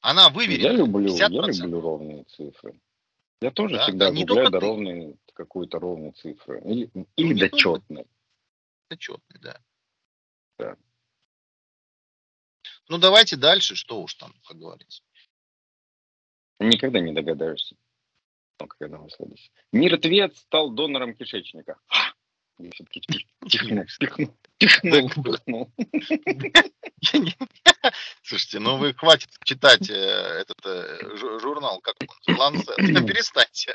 Она Я выверена. люблю, я 50%. люблю ровные цифры. Я тоже Да, всегда да, гуляю до ровной, какой-то ровной цифры. Или, или не до только четной. Это четный, да. Да. Ну давайте дальше, что уж там, как говорится. Никогда не догадаешься. Ну, когда мы следующий. Мертвец стал донором кишечника. Я все-таки чихнул, Слушайте, ну вы хватит читать э, этот э, жу- журнал, как он, Ланцет. Перестаньте.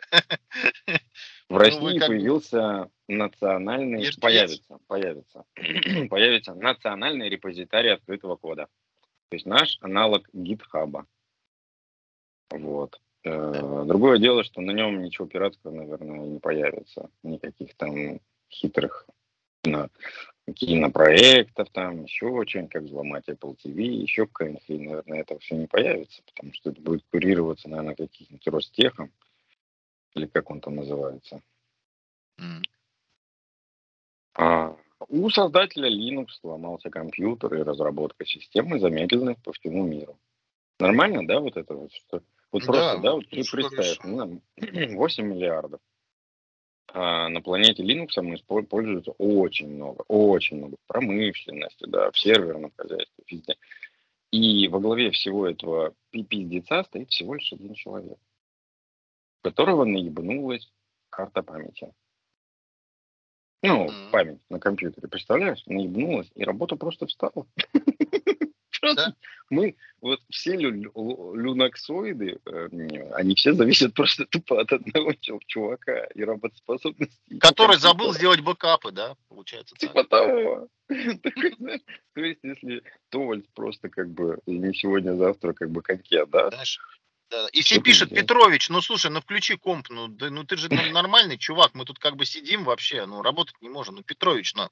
В Ну, России бы- появился национальный, появится, появится, появится национальный репозитарий открытого кода. То есть наш аналог гитхаба. Вот. Э, Другое дело, что на нем ничего пиратского, наверное, не появится. Никаких там хитрых кино, кинопроектов, там еще очень, как взломать Apple TV, еще какая-нибудь хрень, наверное, этого все не появится, потому что это будет курироваться, наверное, каким-нибудь Ростехом, или как он там называется. М. А, у создателя Linux сломался компьютер, и разработка системы замедлена по всему миру. Нормально, да, вот это вот? Что, вот Да, просто, да, вот ты представь, ну, 8 миллиардов. А на планете Linux мы пользуется очень много, очень много в промышленности, да, в серверном хозяйстве, везде. И во главе всего этого пи- пиздеца стоит всего лишь один человек, у которого наебнулась карта памяти. Ну, Мгм. память на компьютере, представляешь? Наебнулась, и работа просто встала. Просто мы, вот все лю- лю- люнаксоиды, э, не, они все зависят просто тупо от одного чу- чувака и работоспособности. Который забыл сделать бэкапы, да, получается так. Типа того. Такой, знаешь, То есть, если Товальд просто как бы не сегодня, а завтра как бы коньке, да? Да. И все пишут? Петрович, ну слушай, ну включи комп, ну, да, ну ты же ну, нормальный чувак, мы тут как бы сидим вообще, ну работать не можем. Ну, Петрович, ну,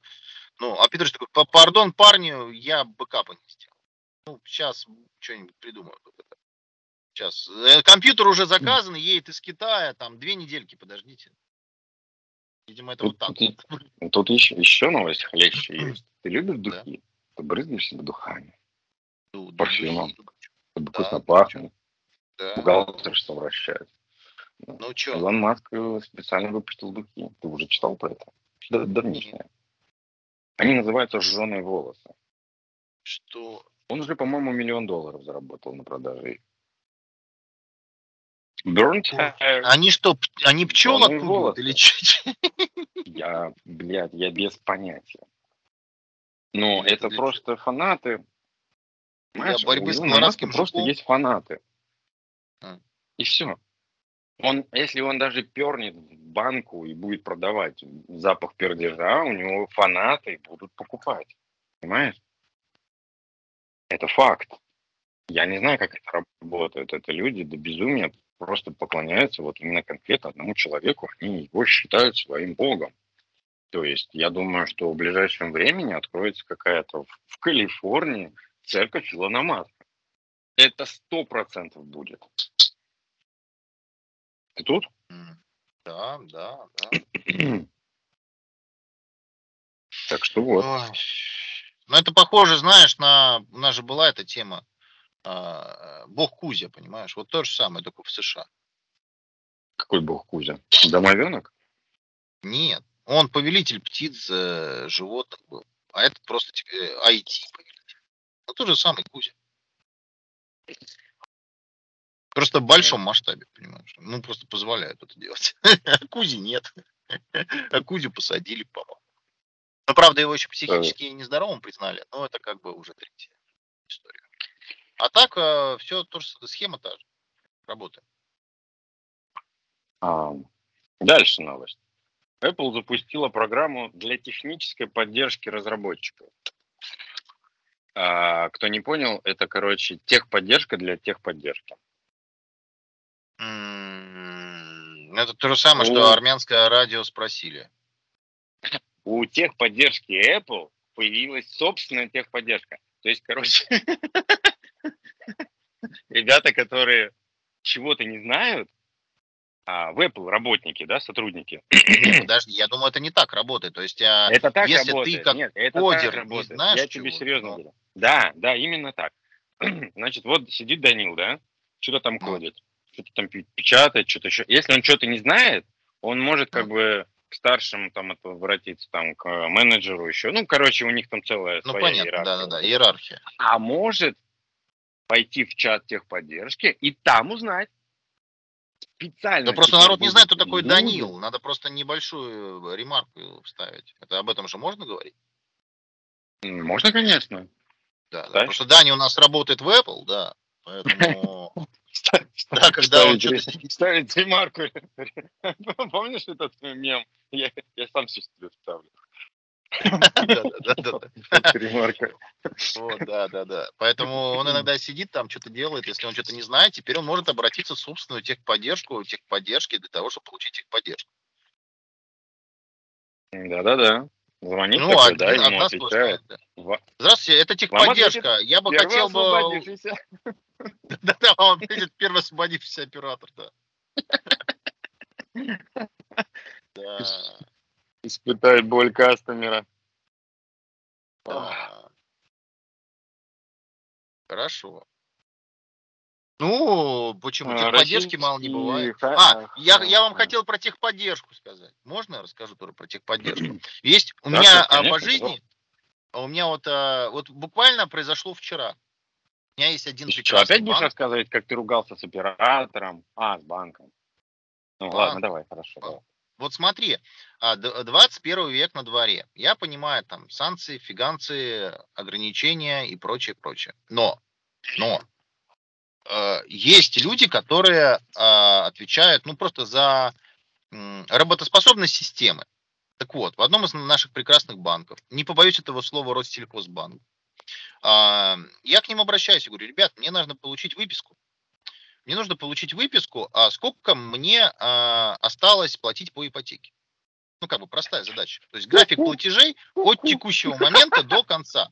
ну а Петрович такой, «Па- пардон, парни, я бэкапа не сделал. Ну, сейчас что-нибудь придумаю. Сейчас. Компьютер уже заказан, едет из Китая, там две недельки, подождите. Видимо, это вот Тут, так. тут- тут еще, еще новость хлеще есть. Ты любишь Да. духи? Ты брызгаешь себя духами, Ну, да, парфюмом. да, чтобы Да, вкусно да, пахнет, да. бухгалтер что вращает. Ну что? Илон Маск э, специально выпустил духи. Ты уже читал про это? Да, давнишнее. Они называются «Жженые волосы». Что? Он уже, по-моему, миллион долларов заработал на продаже. Burnt. Они что, они пчел откуда или что? Я, блядь, я без понятия. Но Или это это для просто фанаты. Понимаешь, борьбы у с колорадским просто есть фанаты. А. И все. Он, если он даже пернет в банку и будет продавать запах пердежа, у него фанаты будут покупать. Понимаешь? Это факт. Я не знаю, как это работает. Это люди до безумия просто поклоняются вот именно конкретно одному человеку. Они его считают своим богом. То есть я думаю, что в ближайшем времени откроется какая-то в, Калифорнии церковь Илона Маска. Это сто процентов будет. Ты тут? Да, да, да. Так что вот. Ой. Ну, это похоже, знаешь, на... У нас же была эта тема. а, Бог Кузя, понимаешь? Вот то же самое, только в США. Какой бог Кузя? Домовенок? Нет. Он повелитель птиц, э, животных был. А этот просто э, IT повелитель. Ну, тот же самый Кузя. Просто в большом масштабе, понимаешь? Ну, просто позволяют это делать. А Кузи нет. А Кузю посадили, по-моему. Но, правда, его еще психически нездоровым признали, но это как бы уже третья история. А так, все, то же, схема та же. Работает. А, дальше новость. Apple запустила программу для технической поддержки разработчиков. А, кто не понял, это, короче, техподдержка для техподдержки. Это то же самое, Ну. что армянское радио спросили. У техподдержки Apple появилась собственная техподдержка. То есть, короче, ребята, которые чего-то не знают, а в Apple работники, да, сотрудники, Не, подожди, я думаю, это не так работает. То есть, а, Это так если ты работает. как Нет, это кодер так не работает. знаешь Я тебе серьезно но- говорю. Да, да, именно так. Значит, вот сидит Данил, да, что-то там кодит, что-то там печатает, что-то еще. Если он что-то не знает, он может как бы к старшему там это обратиться там к менеджеру еще. Ну, короче, у них там целая ну своя понятно, иерархия. да-да-да, иерархия. А может пойти в чат техподдержки и там узнать. Специально. Да просто народ не знает, кто такой люди. Данил. Надо просто небольшую э, ремарку вставить. Это об этом же можно говорить? Можно, конечно. Да, да. Да. Просто Дани у нас работает в Apple, да. Поэтому, да, когда он ставить ремарку. Помнишь этот мем? Я, сам себе ставлю. Да-да-да. Эту ремарку. Вот, да, да, да. Поэтому он иногда сидит там, что-то делает. Если он что-то не знает, теперь он может обратиться в собственную техподдержку, техподдержки для того, чтобы получить техподдержку. Да-да-да. Звонит Ну, такой, да, ему да. Ва- Здравствуйте, это техподдержка. Я бы хотел бы... Да-да, он видит первый освободившийся оператор, да. Испытай боль кастомера. Хорошо. Ну, почему? А, Техподдержки мало не бывает. А, я, я вам хотел про техподдержку сказать. Можно я расскажу тоже про техподдержку? Есть у меня а, по жизни, у меня вот, а, вот буквально произошло вчера. У меня есть один что, опять будешь банк. рассказывать, как ты ругался с оператором? А, с банком. Ну Банк. ладно, давай, хорошо. Банк. давай. Вот смотри, а, д- 21 век на дворе. Я понимаю, там, санкции, фиганцы, ограничения и прочее, прочее. Но, но, э, есть люди, которые а, отвечают, ну, просто за м, работоспособность системы. Так вот, в одном из наших прекрасных банков, не побоюсь этого слова, Россельхозбанк, а, я к ним обращаюсь и говорю, ребят, мне нужно получить выписку. Мне нужно получить выписку, а сколько мне а, осталось платить по ипотеке. Ну, как бы простая задача. То есть график платежей от текущего момента до конца.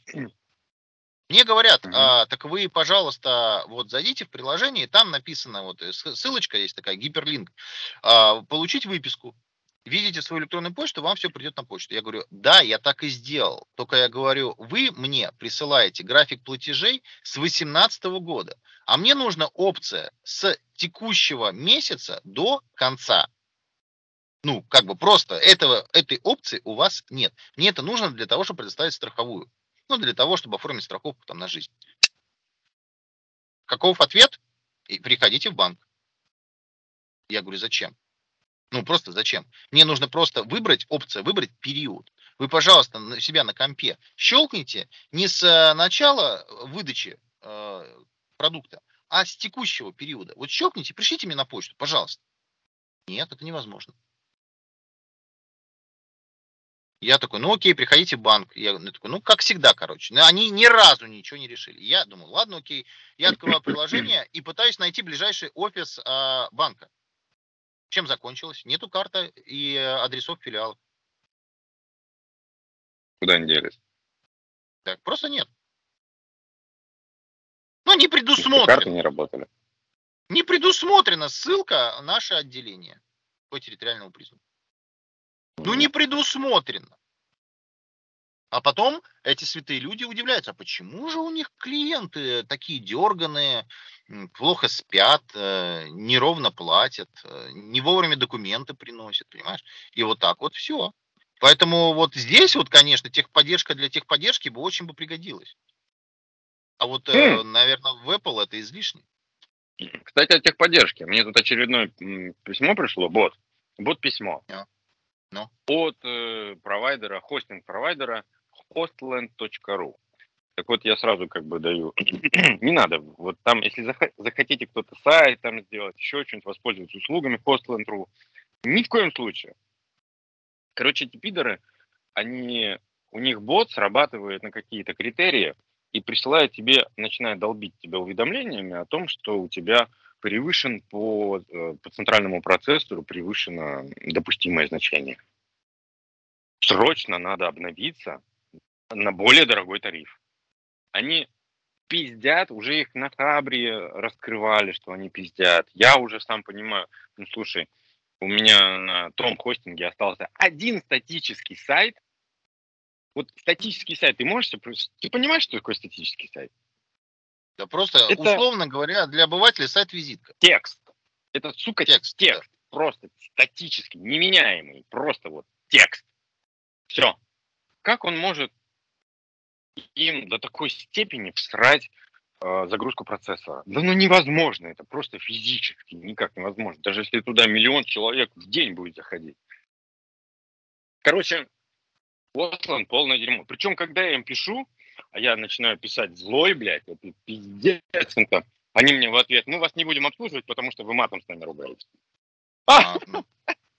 Мне говорят, а, так вы, пожалуйста, вот зайдите в приложение, там написано, вот э, ссылочка ссылочка есть такая, гиперлинк, а, получить выписку. Видите свою электронную почту, вам все придет на почту. Я говорю, да, я так и сделал. Только я говорю, вы мне присылаете график платежей с 2018 года, а мне нужна опция с текущего месяца до конца. Ну, как бы просто этого, этой опции у вас нет. Мне это нужно для того, чтобы предоставить страховую. Ну, для того, чтобы оформить страховку там на жизнь. Каков ответ? И приходите в банк. Я говорю, зачем? Ну, просто зачем? Мне нужно просто выбрать, опция, выбрать период. Вы, пожалуйста, на себя на компе щелкните не с э, начала выдачи э, продукта, а с текущего периода. Вот щелкните, пришлите мне на почту, пожалуйста. Нет, это невозможно. Я такой, ну окей, приходите в банк. Я ну, такой, ну как всегда, короче. Но они ни разу ничего не решили. Я думаю, ладно, окей. Я открываю приложение и пытаюсь найти ближайший офис а, банка. Чем закончилось? Нету карты и э, адресов филиалов. Куда они делись? Так, просто нет. Ну, не Если карты предусмотрено. не работали. Не предусмотрена ссылка наше отделение по территориальному признаку. Ну, не предусмотрено. А потом эти святые люди удивляются, а почему же у них клиенты такие дерганые, плохо спят, э, неровно платят, э, не вовремя документы приносят, понимаешь? И вот так вот все. Поэтому вот здесь вот, конечно, техподдержка для техподдержки бы очень бы пригодилась. А вот, э, наверное, в Apple это излишне. Кстати, о техподдержке. Мне тут очередное письмо пришло, бот. Бот-письмо. Ну. Ну. От э, провайдера, хостинг-провайдера hostland.ru. Так вот, я сразу как бы даю, не надо, вот там, если зах- захотите кто-то сайт там сделать, еще что-нибудь, воспользоваться услугами hostland.ru, ни в коем случае. Короче, эти пидоры, они, у них бот срабатывает на какие-то критерии и присылает тебе, начинает долбить тебя уведомлениями о том, что у тебя превышен по, э, по центральному процессору превышено допустимое значение. Срочно надо обновиться на более дорогой тариф. Они пиздят, уже их на Хабре раскрывали, что они пиздят. Я уже сам понимаю, ну слушай, у меня на том хостинге остался один статический сайт. Вот статический сайт, ты можешь Ты понимаешь, что такое статический сайт? Да просто, Это- условно говоря, для обывателя сайт-визитка. Текст. Это, сука, Текст, текст. Просто статический, неменяемый. Просто вот текст. Все. Как он может им до такой степени всрать э, загрузку процессора? Да ну невозможно это, просто физически никак невозможно. Даже если туда миллион человек в день будет заходить. Короче, Послан полное дерьмо. Причем, когда я им пишу, а я начинаю писать злой, блядь, это пиздец, это, они мне в ответ, мы вас не будем обслуживать, потому что вы матом с нами ругаетесь. А,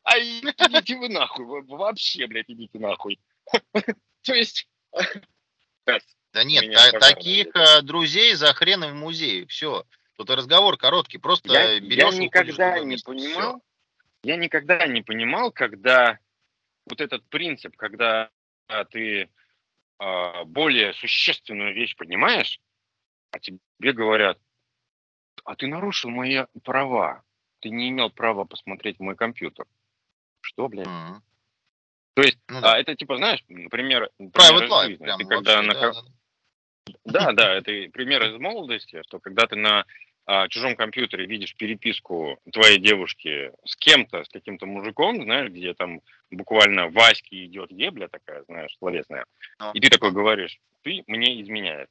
А, идите вы нахуй, вообще, блядь, идите нахуй. То есть... Да нет, та- таких э, друзей за хрен в музее. Все. Тут разговор короткий. Просто Я, берешь я никогда не место. понимал, я никогда не понимал, когда вот этот принцип, когда а, ты а, более существенную вещь понимаешь, а тебе говорят, а ты нарушил мои права, ты не имел права посмотреть мой компьютер. Что, блядь? Всё. То есть, Ну да. а, это типа, знаешь, пример, Private life, жизни. прям Ты когда вообще, на, да, да. Да, да, это пример из молодости, что когда ты на а, чужом компьютере видишь переписку твоей девушки с кем-то, с каким-то мужиком, знаешь, где там буквально Ваське идет ебля такая, знаешь, словесная, Ну. и ты такой говоришь, ты мне изменяешь.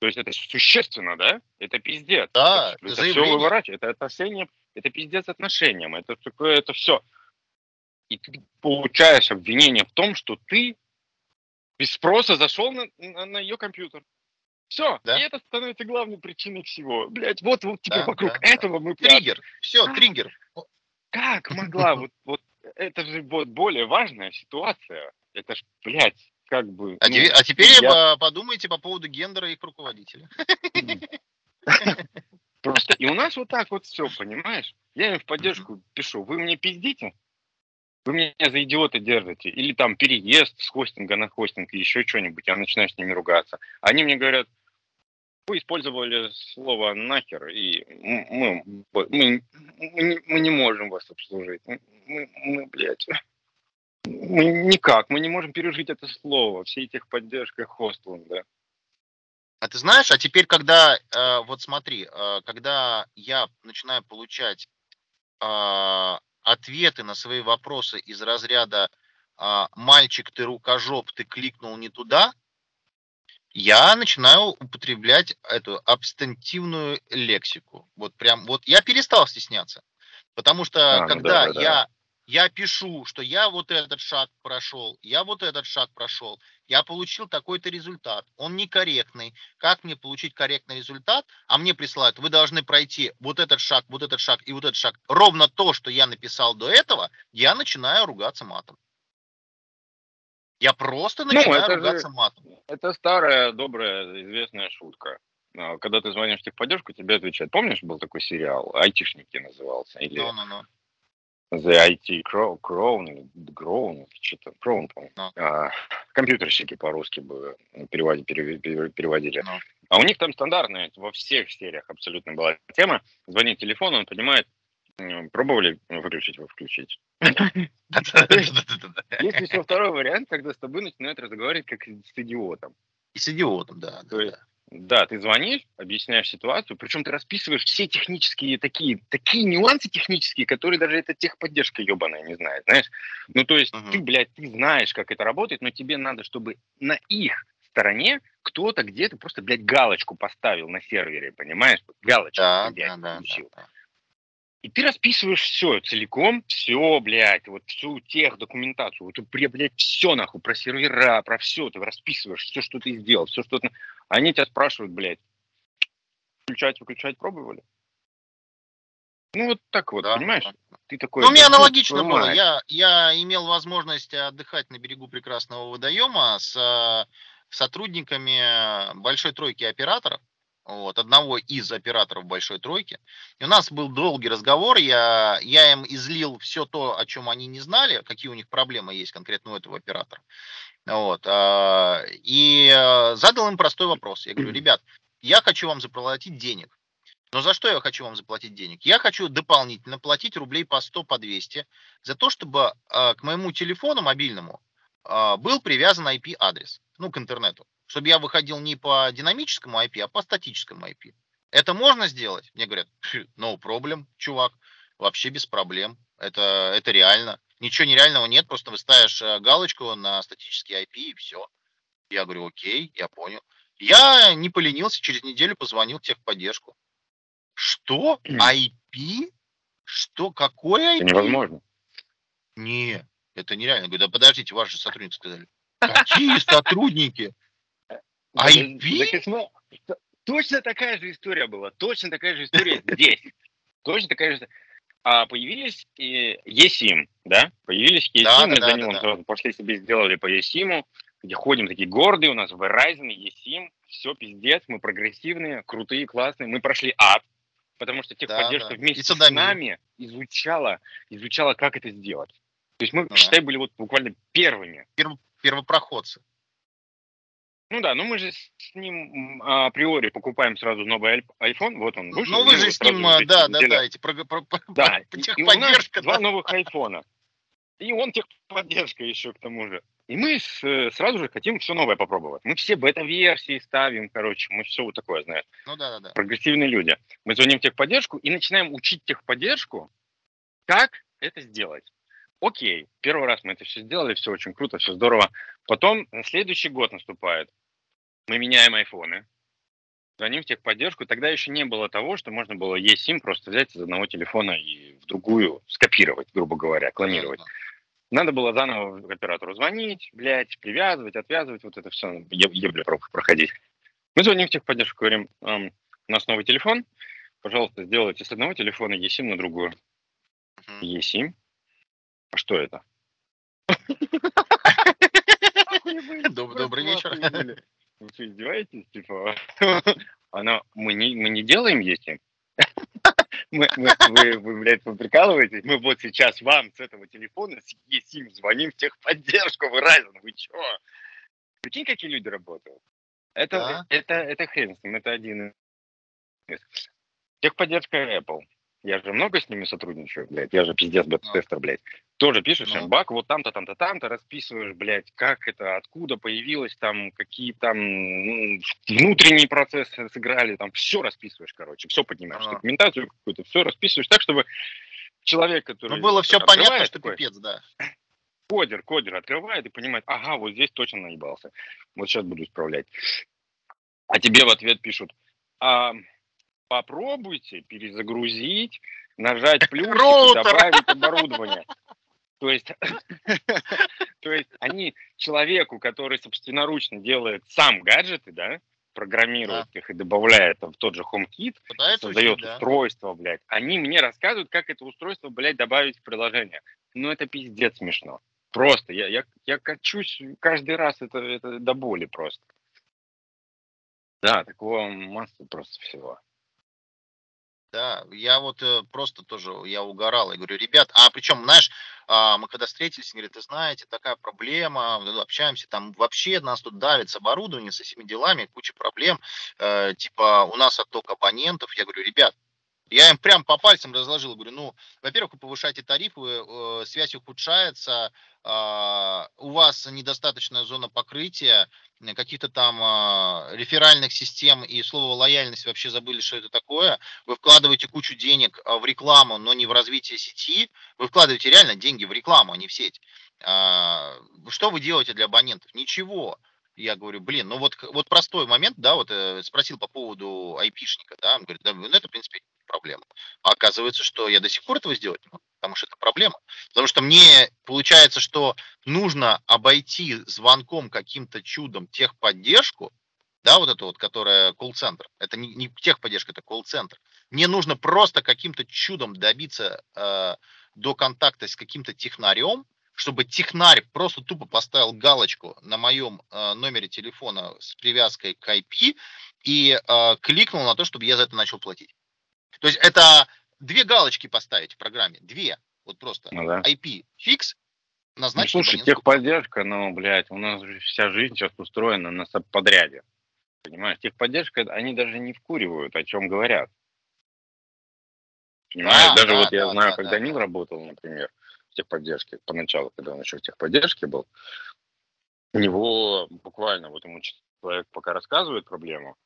То есть это существенно, да? Это пиздец. Да, это, это все выворачивает. Это отношение, это пиздец отношениям. Это такое, это все. И ты получаешь обвинение в том, что ты без спроса зашел на, на, ее компьютер. Все, Да. и это становится главной причиной всего. Блять, вот, вот тебе Да, вокруг да, да. этого мы пляшем. Триггер. Все, А. триггер. Как могла вот, вот это же вот более важная ситуация. Это ж, блядь, как бы. А, ну, те- а теперь я- подумайте по поводу гендера их руководителя. Просто и у нас вот так вот все, понимаешь? Я им в поддержку пишу, вы мне пиздите, вы меня за идиота держите, или там переезд с хостинга на хостинг, еще что-нибудь, я начинаю с ними ругаться. Они мне говорят, вы использовали слово нахер, и мы, мы, мы, не- мы не можем вас обслужить. Мы, мы, блядь, мы никак, мы не можем пережить это слово, все техподдержка, хостинг, да. А ты знаешь, а теперь, когда, э, вот смотри, э, когда я начинаю получать э, ответы на свои вопросы из разряда а, «мальчик, ты рукожоп, ты кликнул не туда», я начинаю употреблять эту абстентивную лексику. Вот прям, вот я перестал стесняться. Потому что А, ну когда да, да, я, я пишу, что я вот этот шаг прошел, я вот этот шаг прошел, я получил такой-то результат, он некорректный, как мне получить корректный результат, а мне присылают, вы должны пройти вот этот шаг, вот этот шаг и вот этот шаг, ровно то, что я написал до этого, я начинаю ругаться матом. Я просто Ну, начинаю же- ругаться матом. Это старая, добрая, известная шутка. А, Когда ты звонишь в техподдержку, тебе отвечают. Помнишь, был такой сериал? Айтишники назывался. Или Ну-ну-ну. The IT Crow, Crown, или Grown, что-то, Crown. Ну. А, компьютерщики по-русски бы переводили, переводили, переводили. Ну. А у них там стандартная, во всех сериях абсолютно была тема. Звонит телефон, он понимает, пробовали выключить его, включить. Есть еще второй вариант, когда с тобой начинают разговаривать как с идиотом. И с идиотом, да. То есть да. Да, ты звонишь, объясняешь ситуацию, причем ты расписываешь все технические такие, такие нюансы технические, которые даже эта техподдержка ебаная не знает, знаешь? Ну, то есть Мгм. ты, блядь, ты знаешь, как это работает, но тебе надо, чтобы на их стороне кто-то где-то просто, блядь, галочку поставил на сервере, понимаешь? Галочку, Да, блядь, да, да, включил. да. И ты расписываешь все целиком, все, блядь, вот всю тех документацию, вот, бля- блядь, все нахуй, про сервера, про все, ты расписываешь все, что ты сделал, все, что ты... Они тебя спрашивают, блядь, включать, выключать пробовали? Ну, вот так вот, Да, понимаешь? Ты такой... Ну, у меня «Да ёб аналогично было. мать». Я, я имел возможность отдыхать на берегу прекрасного водоема с э, сотрудниками большой тройки операторов, вот, одного из операторов большой тройки. И у нас был долгий разговор, я, я им излил все то, о чем они не знали, какие у них проблемы есть конкретно у этого оператора. Вот, а, и э, задал им простой вопрос. Я говорю, ребят, я хочу вам заплатить денег. Но за что я хочу вам заплатить денег? Я хочу дополнительно платить рублей по 100, по 200 за то, чтобы э, к моему телефону мобильному был привязан IP-адрес, ну, к интернету. Чтобы я выходил не по динамическому IP, а по статическому IP. Это можно сделать? Мне говорят, «Фу, no problem, чувак, вообще без проблем. Это, это реально. Ничего нереального нет, просто вы ставишь э, галочку на статический IP и все. Я говорю, окей, я понял. Я не поленился, через неделю позвонил в техподдержку. Что? IP? Что? Какое IP? Это невозможно. Не, это нереально. Я говорю, да подождите, ваши сотрудники сказали. Какие сотрудники? IP? Смо- т- Точно такая же история была, точно такая же история здесь. Точно такая же. А появились и eSIM, да? Появились eSIM, Да, мы да, за да, ним да. сразу пошли себе сделали по eSIM, где ходим такие гордые, у нас Verizon, eSIM, все пиздец, мы прогрессивные, крутые, классные, мы прошли ад, потому что техподдержка да. вместе И с нами изучала, изучала, как это сделать. То есть мы, Ну да. считай, были вот буквально первыми. Первопроходцы. Ну да, ну мы же с ним а, априори покупаем сразу новый iPhone, вот он вышел. Ну вы же с ним, а, да, да, да, эти про, про- про- Да, про и, у нас техподдержка, два да. новых айфона. И он техподдержка еще к тому же. И мы с, э, сразу же хотим все новое попробовать. Мы все бета-версии ставим, короче, мы все вот такое, знаешь, Ну да, да, да. прогрессивные люди. Мы звоним в техподдержку и начинаем учить техподдержку, как это сделать. Окей, первый раз мы это все сделали, все очень круто, все здорово. Потом следующий год наступает. Мы меняем айфоны, звоним в техподдержку. Тогда еще не было того, что можно было eSIM просто взять из одного телефона и в другую скопировать, грубо говоря, клонировать. Надо было заново к оператору звонить, блядь, привязывать, отвязывать, вот это все, ебля про- проходить. Мы звоним в техподдержку, говорим, «Ам, у нас новый телефон, пожалуйста, сделайте с одного телефона eSIM на другую. Мгм. eSIM? А что это? Доб- Добрый вечер. Вы что, издеваетесь? Типа, она, мы не, мы не делаем eSIM. Мы, мы- вы, вы, блядь, вы прикалываетесь? Мы вот сейчас вам с этого телефона с eSIM звоним в техподдержку, вы разин, вы чё? Прикинь, какие люди работают. Это, Да. это, это хрен с ним, это один из. Техподдержка Apple. Я же много с ними сотрудничаю, блядь. Я же пиздец бета-тестер, блядь. Тоже пишешь Ну. им баг, вот там-то, там-то, там-то, расписываешь, блядь, как это, откуда появилось, там, какие там ну, внутренние процессы сыграли, там, все расписываешь, короче, все поднимаешь, Ага. документацию какую-то, все расписываешь так, чтобы человек, который... Ну было все понятно, что такой, пипец, да. кодер, кодер открывает и понимает, ага, вот здесь точно наебался. Вот сейчас буду исправлять. А тебе в ответ пишут, «А, попробуйте перезагрузить, нажать плюсик и Роутер. добавить оборудование. То есть, то есть они человеку, который собственноручно делает сам гаджеты, да, программирует их и добавляет там, в тот же HomeKit, Пытается создает учить, да. устройство, блядь. Они мне рассказывают, как это устройство, блядь, добавить в приложение. Ну, это пиздец смешно. Просто. Я, я, я качусь каждый раз, это, это до боли просто. Да, такого масса просто всего. Да, я вот э, просто тоже, я угорал, я говорю, ребят, а причем, знаешь, а, мы когда встретились, они говорят, вы знаете, такая проблема, ну, общаемся, там вообще нас тут давит с оборудованием, со всеми делами, куча проблем, э, типа у нас отток абонентов, я говорю, ребят, я им прям по пальцам разложил, говорю, ну, во-первых, вы повышаете тарифы, э, связь ухудшается, у вас недостаточная зона покрытия, э, каких-то там а, реферальных систем и слово лояльность вообще забыли, что это такое. Вы вкладываете кучу денег а, в рекламу, но не в развитие сети. Вы вкладываете реально деньги в рекламу, а не в сеть. А, Что вы делаете для абонентов? Ничего. Я говорю, блин, ну вот, вот простой момент, да, вот э, спросил по поводу айпишника, да, он говорит, да, ну это, в принципе, не проблема. А оказывается, что я до сих пор этого сделать не могу, потому что это проблема. Потому что мне получается, что нужно обойти звонком каким-то чудом техподдержку, да, вот это вот, которая колл-центр. Это не, не техподдержка, это колл-центр. Мне нужно просто каким-то чудом добиться э, до контакта с каким-то технарем, чтобы технарь просто тупо поставил галочку на моем э, номере телефона с привязкой к IP и э, кликнул на то, чтобы я за это начал платить. То есть это две галочки поставить в программе, две, вот просто Ну да. IP фикс, Ну, назначить слушай, абонентскую техподдержка, ну, блядь, у нас же вся жизнь сейчас устроена на подряде. Понимаешь, техподдержка, они даже не вкуривают, о чем говорят. Понимаешь, Да, даже да, вот я да, знаю, да, как да, Данил работал, например, в техподдержке, поначалу, когда он еще в техподдержке был, у него буквально, вот ему человек пока рассказывает проблему,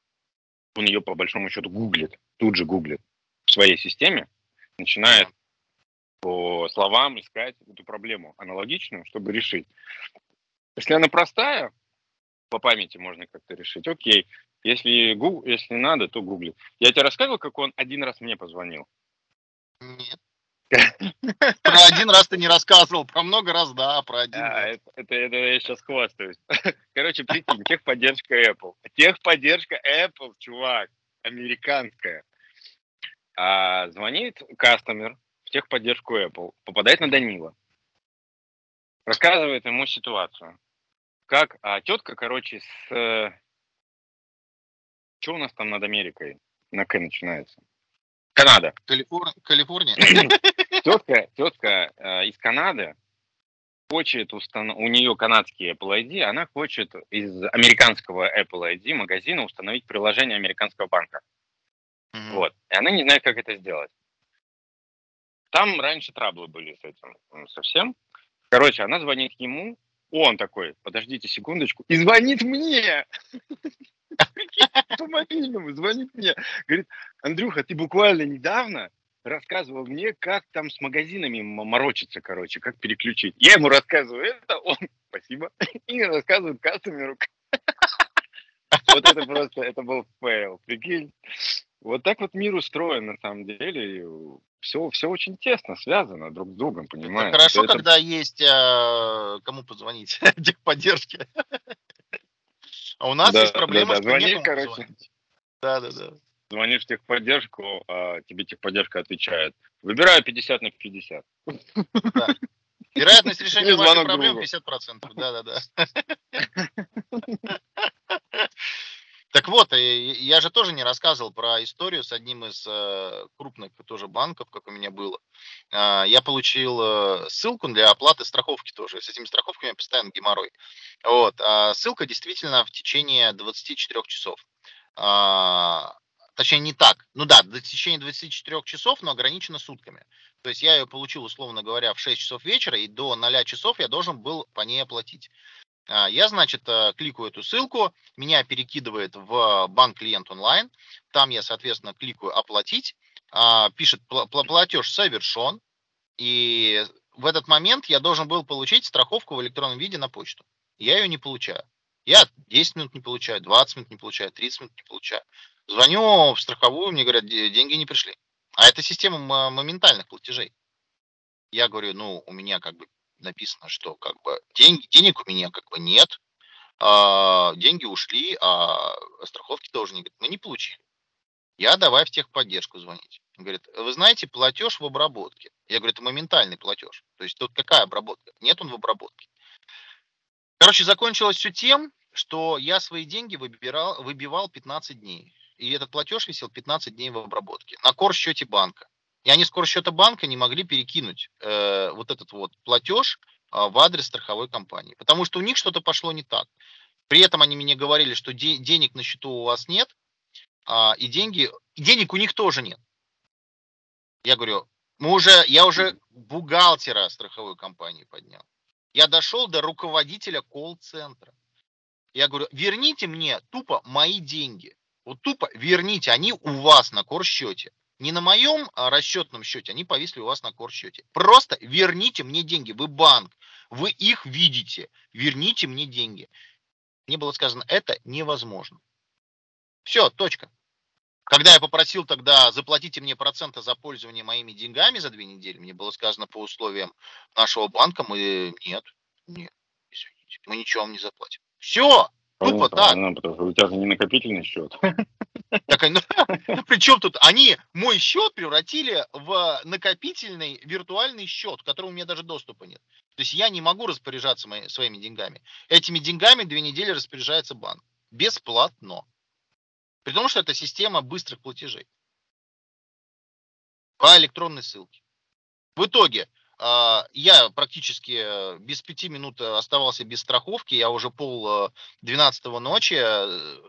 он ее по большому счету гуглит, тут же гуглит своей системе, начинает по словам искать эту проблему аналогичную, чтобы решить. Если она простая, по памяти можно как-то решить, окей. Если, гу- если надо, то гуглит. Я тебе рассказывал, как он один раз мне позвонил? Нет. Про один раз ты не рассказывал, про много раз, да, про один А, раз. это, это, это я сейчас хвастаюсь. Короче, прикинь, техподдержка Apple. Техподдержка Apple, чувак, американская. А, звонит кастомер в техподдержку Apple, попадает на Данила. Рассказывает ему ситуацию. Как а, тетка, короче, с... Что у нас там над Америкой? На К начинается. Канада. Калифор- Калифорния? Тетка, тетка э, из Канады хочет установ... у нее канадский Apple ID, она хочет из американского Apple ID магазина установить приложение американского банка. Мгм. Вот. И она не знает, как это сделать. Там раньше траблы были с этим совсем. Короче, она звонит ему, он такой, подождите секундочку, и звонит мне. По мобильному звонит мне. Говорит, Андрюха, ты буквально недавно рассказывал мне, как там с магазинами морочиться, короче, как переключить. Я ему рассказываю это, он, спасибо, и рассказывает customer у. Вот это просто, это был fail, прикинь. Вот так вот мир устроен на самом деле. Все, все очень тесно связано друг с другом, понимаешь? Это хорошо, это... когда есть э, кому позвонить, техподдержки. А у нас Да, есть проблема, да, да. что Звони, некому короче. позвонить. Да, да, да. Звонишь в техподдержку, а тебе техподдержка отвечает. Выбираю 50 на 50. Вероятность решения вашей проблемы другу. 50%. Да, да, да. Так вот, я же тоже не рассказывал про историю с одним из э, крупных тоже банков, как у меня было. А, Я получил э, ссылку для оплаты страховки тоже. С этими страховками постоянно геморрой. Вот. а Ссылка действительно в течение 24 часов. А, Точнее, не так. Ну да, до течение 24 часов, но ограничено сутками. То есть я ее получил, условно говоря, в 6 часов вечера, и до 0 часов я должен был по ней оплатить. А, Я, значит, э, кликаю эту ссылку, меня перекидывает в банк клиент онлайн, там я, соответственно, кликаю оплатить, а, пишет «Пла- пла- платеж совершен, и в этот момент я должен был получить страховку в электронном виде на почту. Я ее не получаю. Я 10 минут не получаю, 20 минут не получаю, 30 минут не получаю. Звоню в страховую, мне говорят, «Де- деньги не пришли. А это система мо- моментальных платежей. Я говорю, ну, у меня как бы написано, что как бы деньги, денег у меня как бы нет, а, деньги ушли, а страховки тоже не говорит, мы не получили. Я давай в техподдержку звонить. Он говорит, вы знаете, платеж в обработке. Я говорю, это моментальный платеж. То есть тут какая обработка? Нет он в обработке. Короче, закончилось все тем, что я свои деньги выбирал, выбивал 15 дней. И этот платеж висел 15 дней в обработке на кор счете банка. И они с кор счета банка не могли перекинуть э, вот этот вот платеж а, в адрес страховой компании. Потому что у них что-то пошло не так. При этом они мне говорили, что де- денег на счету у вас нет, а, и деньги, и денег у них тоже нет. Я говорю, мы уже, я уже бухгалтера страховой компании поднял. Я дошел до руководителя колл-центра. Я говорю, верните мне тупо мои деньги. Вот тупо верните, они у вас на корсчете. Не на моем а, расчетном счете, они повисли у вас на корсчете. Просто верните мне деньги. Вы банк, вы их видите. Верните мне деньги. Мне было сказано, это невозможно. Все, точка. Когда я попросил тогда заплатите мне проценты за пользование моими деньгами за две недели, мне было сказано по условиям нашего банка, мы нет, нет, извините, мы ничего вам не заплатим. Все, Тупо так. Потому что у тебя же не накопительный счет. Так, ну, ну при чем тут? Они мой счет превратили в накопительный виртуальный счет, к которому у меня даже доступа нет. То есть я не могу распоряжаться мои, своими деньгами. Этими деньгами две недели распоряжается банк. Бесплатно. При том, что это система быстрых платежей. По электронной ссылке. В итоге я практически э, без пяти минут э, оставался без страховки. Я уже пол э, двенадцатого ночи.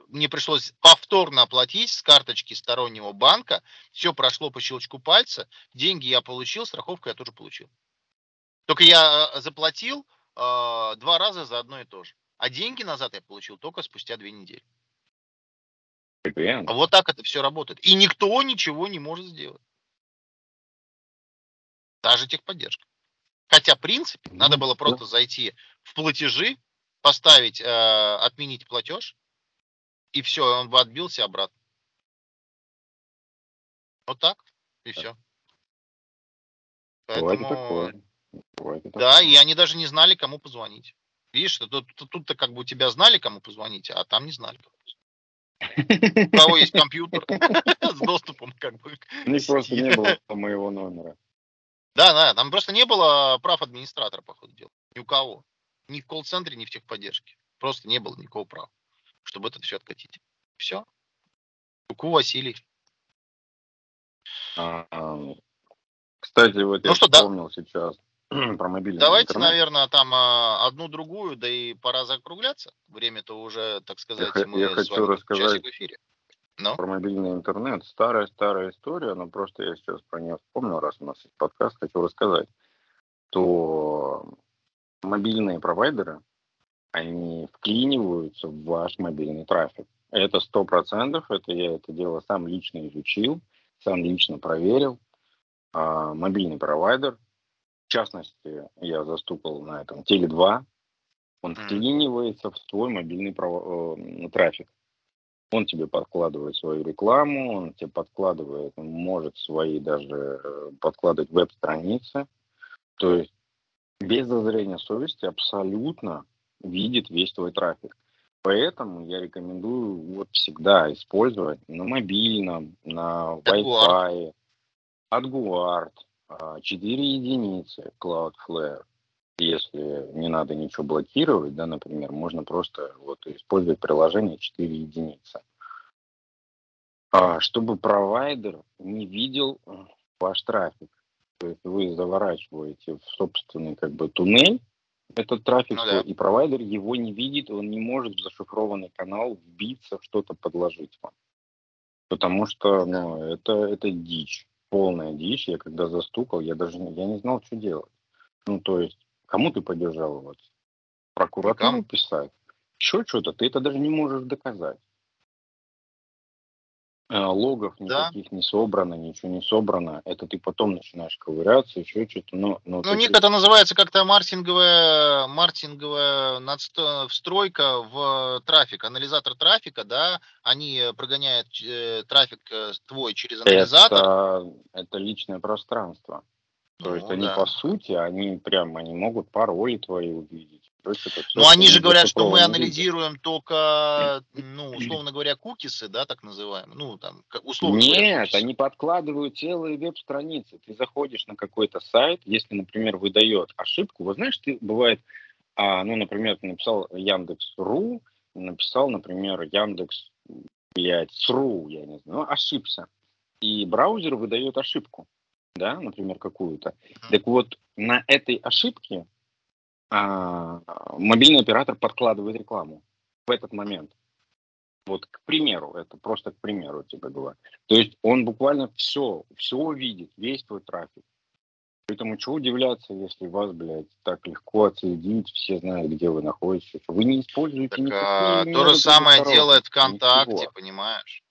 Мне пришлось повторно оплатить с карточки стороннего банка. Все прошло по щелчку пальца. Деньги я получил, страховку я тоже получил. Только я заплатил э, два раза за одно и то же. А деньги назад я получил только спустя две недели. Вот так это все работает. И никто ничего не может сделать. Даже техподдержка. Хотя, в принципе, Ну, надо было да. просто зайти в платежи, поставить, э, отменить платеж, и все, он бы отбился обратно. Вот так, и все. Бывает такое. Бывает и Да, такое. и они даже не знали, кому позвонить. Видишь, тут- тут- тут-то как бы у тебя знали, кому позвонить, а там не знали. У кого есть компьютер с доступом как бы У них просто не было моего номера. Да, да, там просто не было прав администратора, по ходу дела. Ни у кого. Ни в колл-центре, ни в техподдержке. Просто не было никакого права, чтобы это все откатить. Все. Ку Василий. А, Кстати, вот Ну я что, да- вспомнил сейчас про мобильный Давайте, интернет. наверное, там а, одну-другую, да и пора закругляться. Время-то уже, так сказать, х- мы я с хочу вами рассказать- в эфире. Ну, Про мобильный интернет. Старая-старая история, но просто я сейчас про нее вспомнил, раз у нас есть подкаст, хочу рассказать. То мобильные провайдеры, они вклиниваются в ваш мобильный трафик. Это сто процентов, это я это дело сам лично изучил, сам лично проверил. А, мобильный провайдер, в частности, я застукал на этом Теле2, он вклинивается в твой мобильный право- э, трафик. Он тебе подкладывает свою рекламу, он тебе подкладывает, он может свои даже э, подкладывать веб-страницы. То есть без зазрения совести абсолютно видит весь твой трафик. Поэтому я рекомендую вот всегда использовать на мобильном, на Wi-Fi, AdGuard, а, 4 единицы Cloudflare. Если не надо ничего блокировать, да, например, можно просто вот использовать приложение 4 единицы. А, чтобы провайдер не видел э, ваш трафик. То есть вы заворачиваете в собственный как бы туннель этот трафик, Ну да. и провайдер его не видит, он не может в зашифрованный канал вбиться, что-то подложить вам. Потому что ну, это, это дичь, полная дичь. Я когда застукал, я даже я не знал, что делать. Ну, то есть, кому ты пойдешь жаловаться? Прокуратуру писать? Еще что-то? Ты это даже не можешь доказать. Э, Логов Да. никаких не собрано, ничего не собрано. Это ты потом начинаешь ковыряться, еще что-то. Но, но Ну, у них таких- это называется как-то маркетинговая, маркетинговая надсто- встройка в трафик, анализатор трафика, да, они э, прогоняют э, трафик э, твой через анализатор. это, это личное пространство. То Ну, есть они да. по сути, они прям, они могут пароли твои увидеть. То есть это всё, Но они же говорят, что мы анализируем только, ну, условно говоря, кукисы, да, так называемые. Ну, там, условно говоря, Нет, кукисы. они подкладывают целые веб-страницы. Ты заходишь на какой-то сайт, если, например, выдает ошибку, вот знаешь, ты бывает, а, ну, например, ты написал Яндекс.ру, написал, например, Яндекс, блядь, СРУ, я не знаю, ну, ошибся. И браузер выдает ошибку, да, например, какую-то. Так вот, на этой ошибке а, мобильный оператор подкладывает рекламу в этот момент. Вот, к примеру, это просто к примеру тебе говорю. То есть он буквально все, все видит, весь твой трафик. Поэтому чего удивляться, если вас, блядь, так легко отследить, все знают, где вы находитесь. Вы не используете Так, никакие а, то меры же самое делает ВКонтакте, ничего. понимаешь?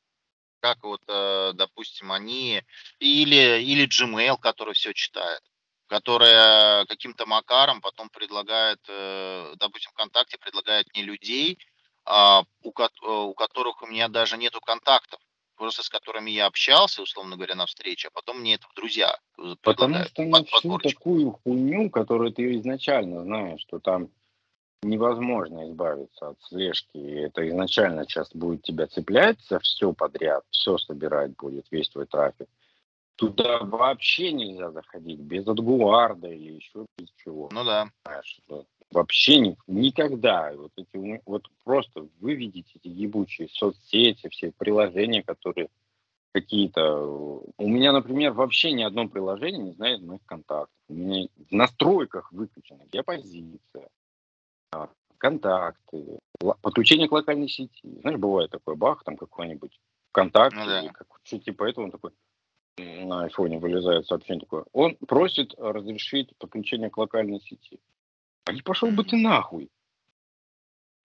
Как вот, э, допустим, они или или Gmail, который все читает, которая каким-то макаром потом предлагает, э, допустим, ВКонтакте предлагает мне людей, а, у, э, у которых у меня даже нету контактов, просто с которыми я общался, условно говоря, на встрече, а потом мне это в друзья Потому что под- на всю такую хуйню, которую ты изначально знаешь, что там невозможно избавиться от слежки, и это изначально сейчас будет тебя цеплять за все подряд, все собирать будет, весь твой трафик. Туда вообще нельзя заходить без отгуарда или еще без чего. Ну да. знаешь, вообще ни- никогда. Вот, эти, вот просто вы видите эти ебучие соцсети, все приложения, которые какие-то... э, У меня, например, вообще ни одно приложение не знает моих контактов. У меня в настройках выключена геопозиция, контакты, ла- подключение к локальной сети. Знаешь, бывает такой бах, там какой-нибудь ВКонтакте, Ну да. как, что типа этого, он такой на айфоне вылезает сообщение такое. Он просит разрешить подключение к локальной сети. А не пошел бы ты нахуй.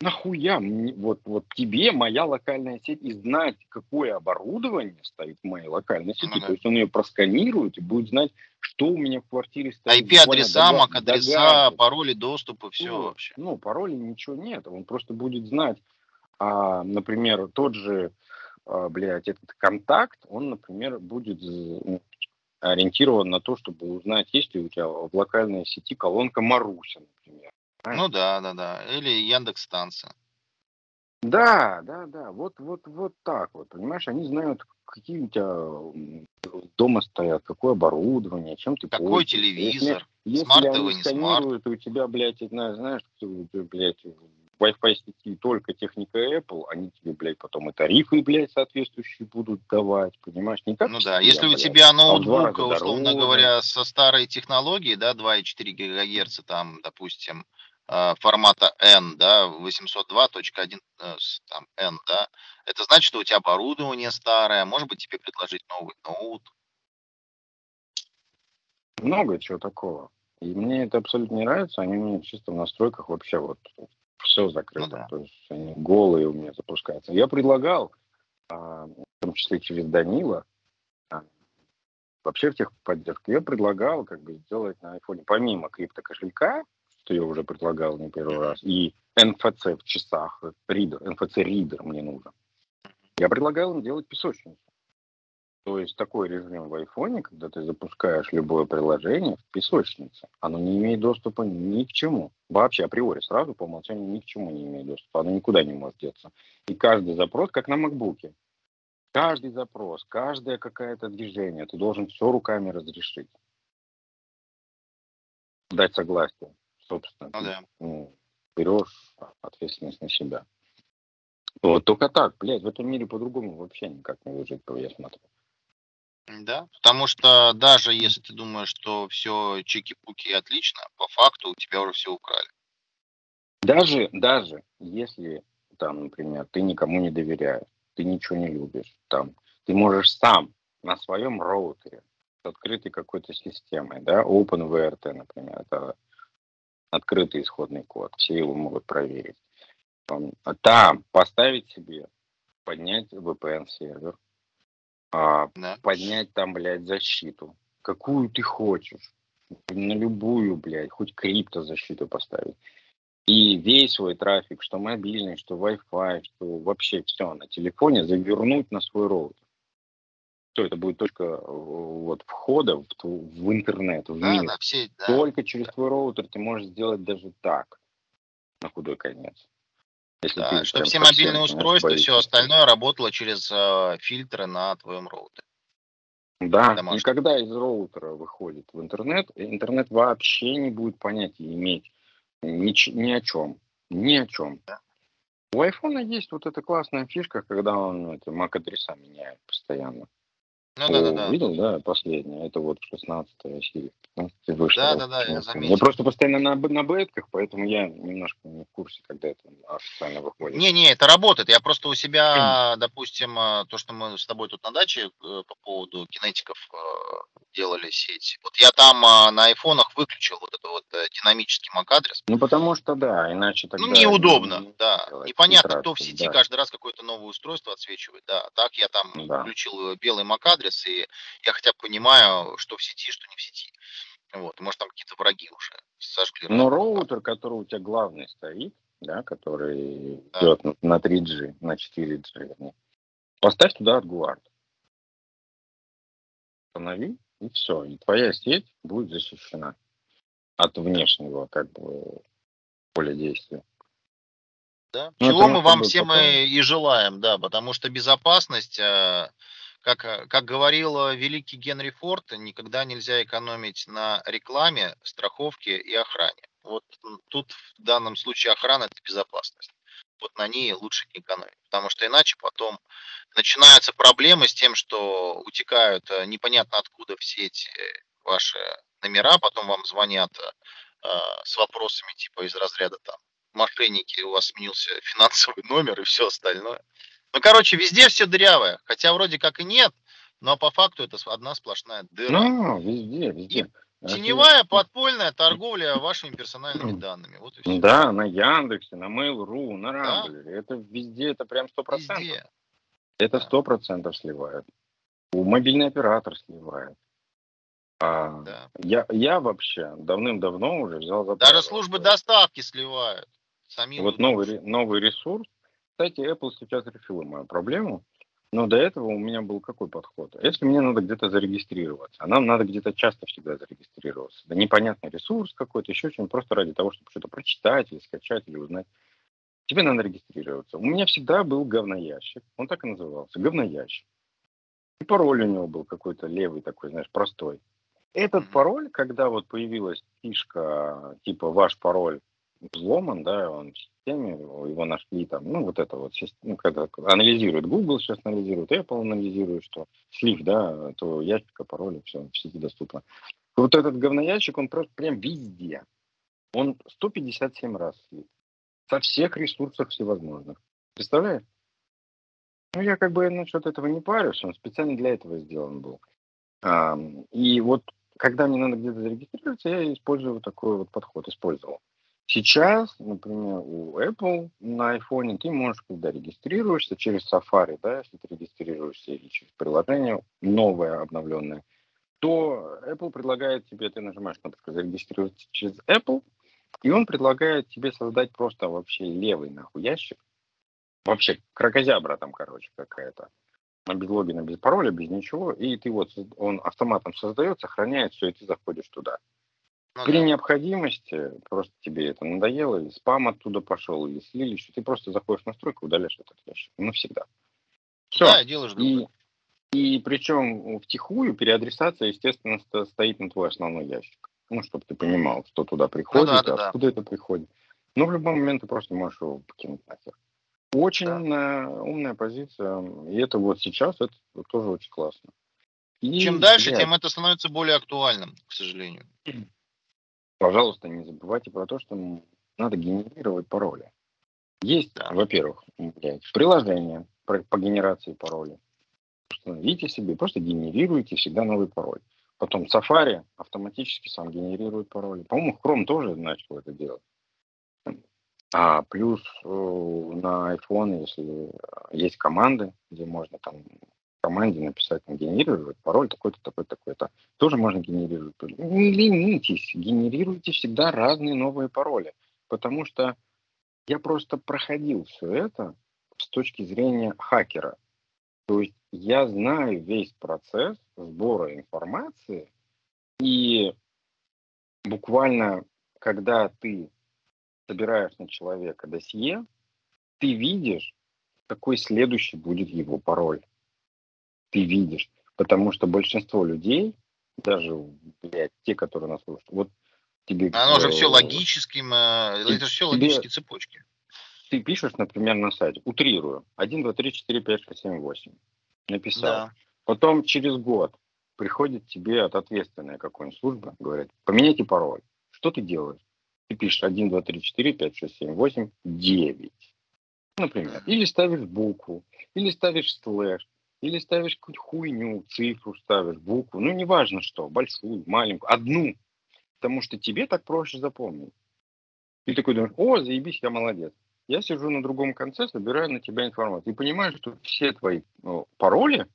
Нахуя мне, вот, вот тебе моя локальная сеть и знать, какое оборудование стоит в моей локальной сети. Ну да. То есть он ее просканирует и будет знать, что у меня в квартире стоит. IP-адреса, MAC-адреса, пароли доступа, все Ну, вообще. Ну, пароля ничего нет. Он просто будет знать. А, например, тот же, а, блядь, этот контакт, он, например, будет ну, ориентирован на то, чтобы узнать, есть ли у тебя в локальной сети колонка Маруся, например. Ну да, да, да. Или Яндекс станция. Да, да, да, вот, вот, вот так вот, понимаешь, они знают, какие у тебя дома стоят, какое оборудование, чем ты Какой пользуешься. телевизор, Если, если смартовый, они не смарт. у тебя, блядь, знаешь, знаешь, у тебя, блядь, Wi-Fi сети только техника Apple, они тебе, блядь, потом и тарифы, блядь, соответствующие будут давать, понимаешь, не как Ну да, если у блядь, тебя а в два ноутбук, раза условно дороже. говоря, со старой технологией, да, 2,4 ГГц, там, допустим, формата N, да, 802.1, э, там, N, да, это значит, что у тебя оборудование старое, может быть, тебе предложить новый ноут. Много чего такого. И мне это абсолютно не нравится. Они мне чисто в настройках вообще вот все закрыто. Ну да. То есть они голые у меня запускаются. Я предлагал, а, в том числе через Данила, а, вообще в техподдержку, я предлагал как бы сделать на айфоне помимо криптокошелька, что я уже предлагал не первый раз, и NFC в часах, ридер, NFC-ридер мне нужен. Я предлагал им делать песочницу. То есть такой режим в айфоне, когда ты запускаешь любое приложение в песочнице, оно не имеет доступа ни к чему. Вообще априори сразу по умолчанию ни к чему не имеет доступа. Оно никуда не может деться. И каждый запрос, как на макбуке, каждый запрос, каждое какое-то движение, ты должен все руками разрешить. Дать согласие, собственно. Ну да. Ну, берешь ответственность на себя. Вот только так, блядь, в этом мире по-другому вообще никак не выжить, я смотрю. Да, потому что даже если ты думаешь, что все чики-пуки отлично, по факту у тебя уже все украли. Даже, даже если, там, например, ты никому не доверяешь, ты ничего не любишь, там, ты можешь сам на своем роутере с открытой какой-то системой, да, OpenVRT, например, это открытый исходный код, все его могут проверить. Там, там поставить себе, поднять VPN-сервер, а, Да. поднять там, блядь, защиту. Какую ты хочешь. На любую, блядь, хоть криптозащиту поставить. И весь свой трафик, что мобильный, что Wi-Fi, что вообще все на телефоне, завернуть на свой роутер. Все, это будет точка э, вот, входа в, в интернет, в Да, мир. да, все, да. Только через твой роутер ты можешь сделать даже так, на худой конец. Если Да, ты чтобы все мобильные устройства, все остальное работало через э, фильтры на твоем роутере. Да, домашний. и когда из роутера выходит в интернет, интернет вообще не будет понятия иметь ни, ни о чем. Ни о чем. У айфона есть вот эта классная фишка, когда он это, MAC-адреса меняет постоянно. Ну да, да, да. Видел, да, последнее? Это вот 16 серия. 15 вышла. Да, да, да, я заметил. Я просто постоянно на, на бетках, поэтому я немножко не в курсе, когда это официально выходит. Не-не, это работает. Я просто у себя, допустим, э, то, что мы с тобой тут на даче э, по поводу кинетиков э, делали сеть. Вот я там э, на айфонах выключил вот это вот э, динамический MAC-адрес. Ну, потому что, да, иначе тогда... Ну, неудобно, не да. делать Непонятно, кто в сети да. каждый раз какое-то новое устройство отсвечивает. Да, так я там Да. включил э, белый MAC-адрес, и я хотя бы понимаю, что в сети, что не в сети. Вот, может, там какие-то враги уже сожгли. Но разговор. роутер, который у тебя главный стоит, да, который Да. идет на- на 3G, на 4G, вернее, поставь туда AdGuard. Установи, и все. И твоя сеть будет защищена от внешнего, как бы, поля действия. Да? Ну, Чего мы вам всем потом. и, желаем, да, потому что безопасность, э, как, э, как говорил э, великий Генри Форд, никогда нельзя экономить на рекламе, страховке и охране. Вот тут в данном случае охрана это безопасность. Вот на ней лучше не экономить, потому что иначе потом начинаются проблемы с тем, что утекают э, непонятно откуда все эти ваши номера, потом вам звонят э, э, с вопросами типа из разряда там мошенники, у вас сменился финансовый номер и все остальное. Ну, короче, везде все дырявое. Хотя вроде как и нет, но по факту это одна сплошная дыра. Ну, везде, везде. Теневая подпольная торговля вашими персональными данными. Вот и все. Да, на Яндексе, на Mail.ru, на Рамблере. Это везде, это прям сто процентов. Везде. Это Да. сто процентов сливает. У мобильный оператор сливает. А, Да. я, я вообще давным-давно уже взял за Даже службы доставки сливают. Сами Вот новый, новый ресурс. Кстати, Apple сейчас решила мою проблему. Но до этого у меня был какой подход? Если мне надо где-то зарегистрироваться, а нам надо где-то часто всегда зарегистрироваться. Да непонятный ресурс какой-то, еще что-нибудь, просто ради того, чтобы что-то прочитать или скачать, или узнать. Тебе надо регистрироваться. У меня всегда был говноящик. Он так и назывался. Говноящик. И пароль у него был какой-то левый такой, знаешь, простой. Этот пароль, когда вот появилась фишка, типа ваш пароль взломан, да, он системе, его нашли там, ну, вот это вот, ну, когда анализирует Google, сейчас анализирует, Apple анализирует, что слив, да, то ящика, пароля, все в сети доступно. Вот этот говноящик, он просто прям везде. Он 157 раз слит. Со всех ресурсов всевозможных. Представляешь? Ну, я как бы насчет этого не парюсь, он специально для этого сделан был. А, и вот когда мне надо где-то зарегистрироваться, я использую вот такой вот подход, использовал. Сейчас, например, у Apple на iPhone ты можешь, когда регистрируешься через Safari, да, если ты регистрируешься или через приложение новое, обновленное, то Apple предлагает тебе, ты нажимаешь кнопку «Зарегистрироваться через Apple», и он предлагает тебе создать просто вообще левый нахуй ящик. Вообще крокозябра там, короче, какая-то. Без логина, без пароля, без ничего. И ты вот, он автоматом создает, сохраняет все, и ты заходишь туда. Ну, При да. необходимости, просто тебе это надоело, или спам оттуда пошел, или слили, что ты просто заходишь в настройку, удаляешь этот ящик. Навсегда. Все. Да, делаешь и, и причем втихую переадресация, естественно, стоит на твой основной ящик. Ну, чтобы ты понимал, что туда приходит, ну, да, да, откуда да. это приходит. Но в любой момент ты просто можешь его покинуть нахер. Очень да. умная, умная позиция. И это вот сейчас, это тоже очень классно. И, Чем дальше, блядь, тем это становится более актуальным, к сожалению. Пожалуйста, не забывайте про то, что надо генерировать пароли. Есть, да. во-первых, приложение по, генерации паролей. Установите себе, просто генерируйте всегда новый пароль. Потом Safari автоматически сам генерирует пароли. По-моему, Chrome тоже начал это делать. А плюс э, на iPhone, если есть команды, где можно там команде написать, там, генерировать пароль такой-то, такой-то, такой-то. Тоже можно генерировать. Не ленитесь, генерируйте всегда разные новые пароли. Потому что я просто проходил все это с точки зрения хакера. То есть я знаю весь процесс сбора информации, и буквально, когда ты собираешь на человека досье, ты видишь, какой следующий будет его пароль ты видишь. Потому что большинство людей, даже блядь, те, которые нас слушают, вот тебе... Оно э, же все логическим, э, это же все логические цепочки. Ты пишешь, например, на сайте, утрирую, 1, 2, 3, 4, 5, 6, 7, 8. Написал. Да. Потом через год приходит тебе от ответственной какой-нибудь службы, говорят, поменяйте пароль. Что ты делаешь? Ты пишешь 1, 2, 3, 4, 5, 6, 7, 8, 9. Например. Или ставишь букву, или ставишь слэш, или ставишь какую-то хуйню, цифру ставишь, букву, ну неважно что, большую, маленькую, одну. Потому что тебе так проще запомнить. И такой думаешь, о, заебись, я молодец. Я сижу на другом конце, собираю на тебя информацию. И понимаю, что все твои ну, пароли,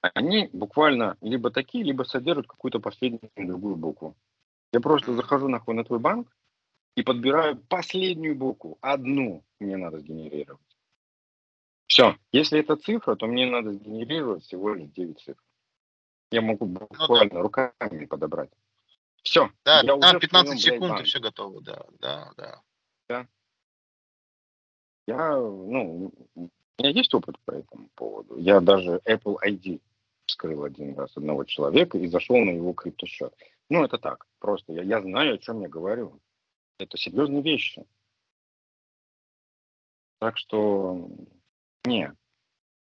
они буквально либо такие, либо содержат какую-то последнюю другую букву. Я просто захожу нахуй на твой банк и подбираю последнюю букву, одну мне надо сгенерировать. Все. Если это цифра, то мне надо сгенерировать всего лишь 9 цифр. Я могу буквально ну, да. руками подобрать. Все. Да, я 15, 15 секунд и все готово, да, да, да. Да. Я, ну, у меня есть опыт по этому поводу. Я даже Apple ID вскрыл один раз одного человека и зашел на его криптосчет. Ну, это так, просто я, я знаю, о чем я говорю. Это серьезные вещи. Так что не.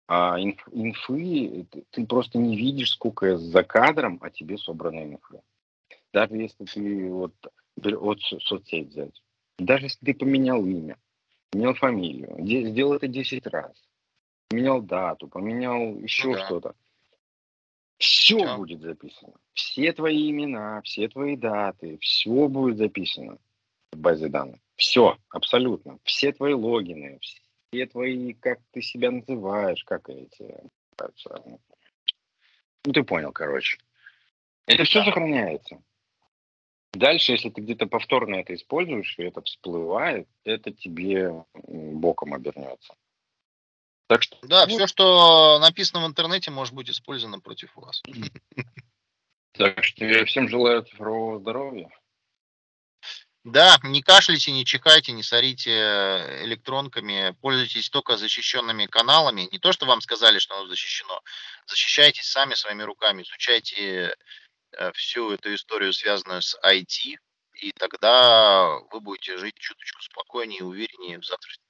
А инф, инфы, ты, просто не видишь, сколько за кадром о тебе собрано инфы. Даже если ты вот, вот соцсеть взять. Даже если ты поменял имя, поменял фамилию, сделал это 10 раз, поменял дату, поменял еще ну, да. что-то. Все да. будет записано. Все твои имена, все твои даты, все будет записано в базе данных. Все, абсолютно. Все твои логины, все твои, как ты себя называешь, как эти, ну ты понял, короче. Это все сохраняется. Дальше, если ты где-то повторно это используешь, и это всплывает, это тебе боком обернется. Так что, да, ну, все, что написано в интернете, может быть использовано против вас. Так что я всем желаю цифрового здоровья. Да, не кашляйте, не чихайте, не сорите электронками, пользуйтесь только защищенными каналами. Не то, что вам сказали, что оно защищено. Защищайтесь сами своими руками, изучайте э, всю эту историю, связанную с IT, и тогда вы будете жить чуточку спокойнее и увереннее в завтрашнем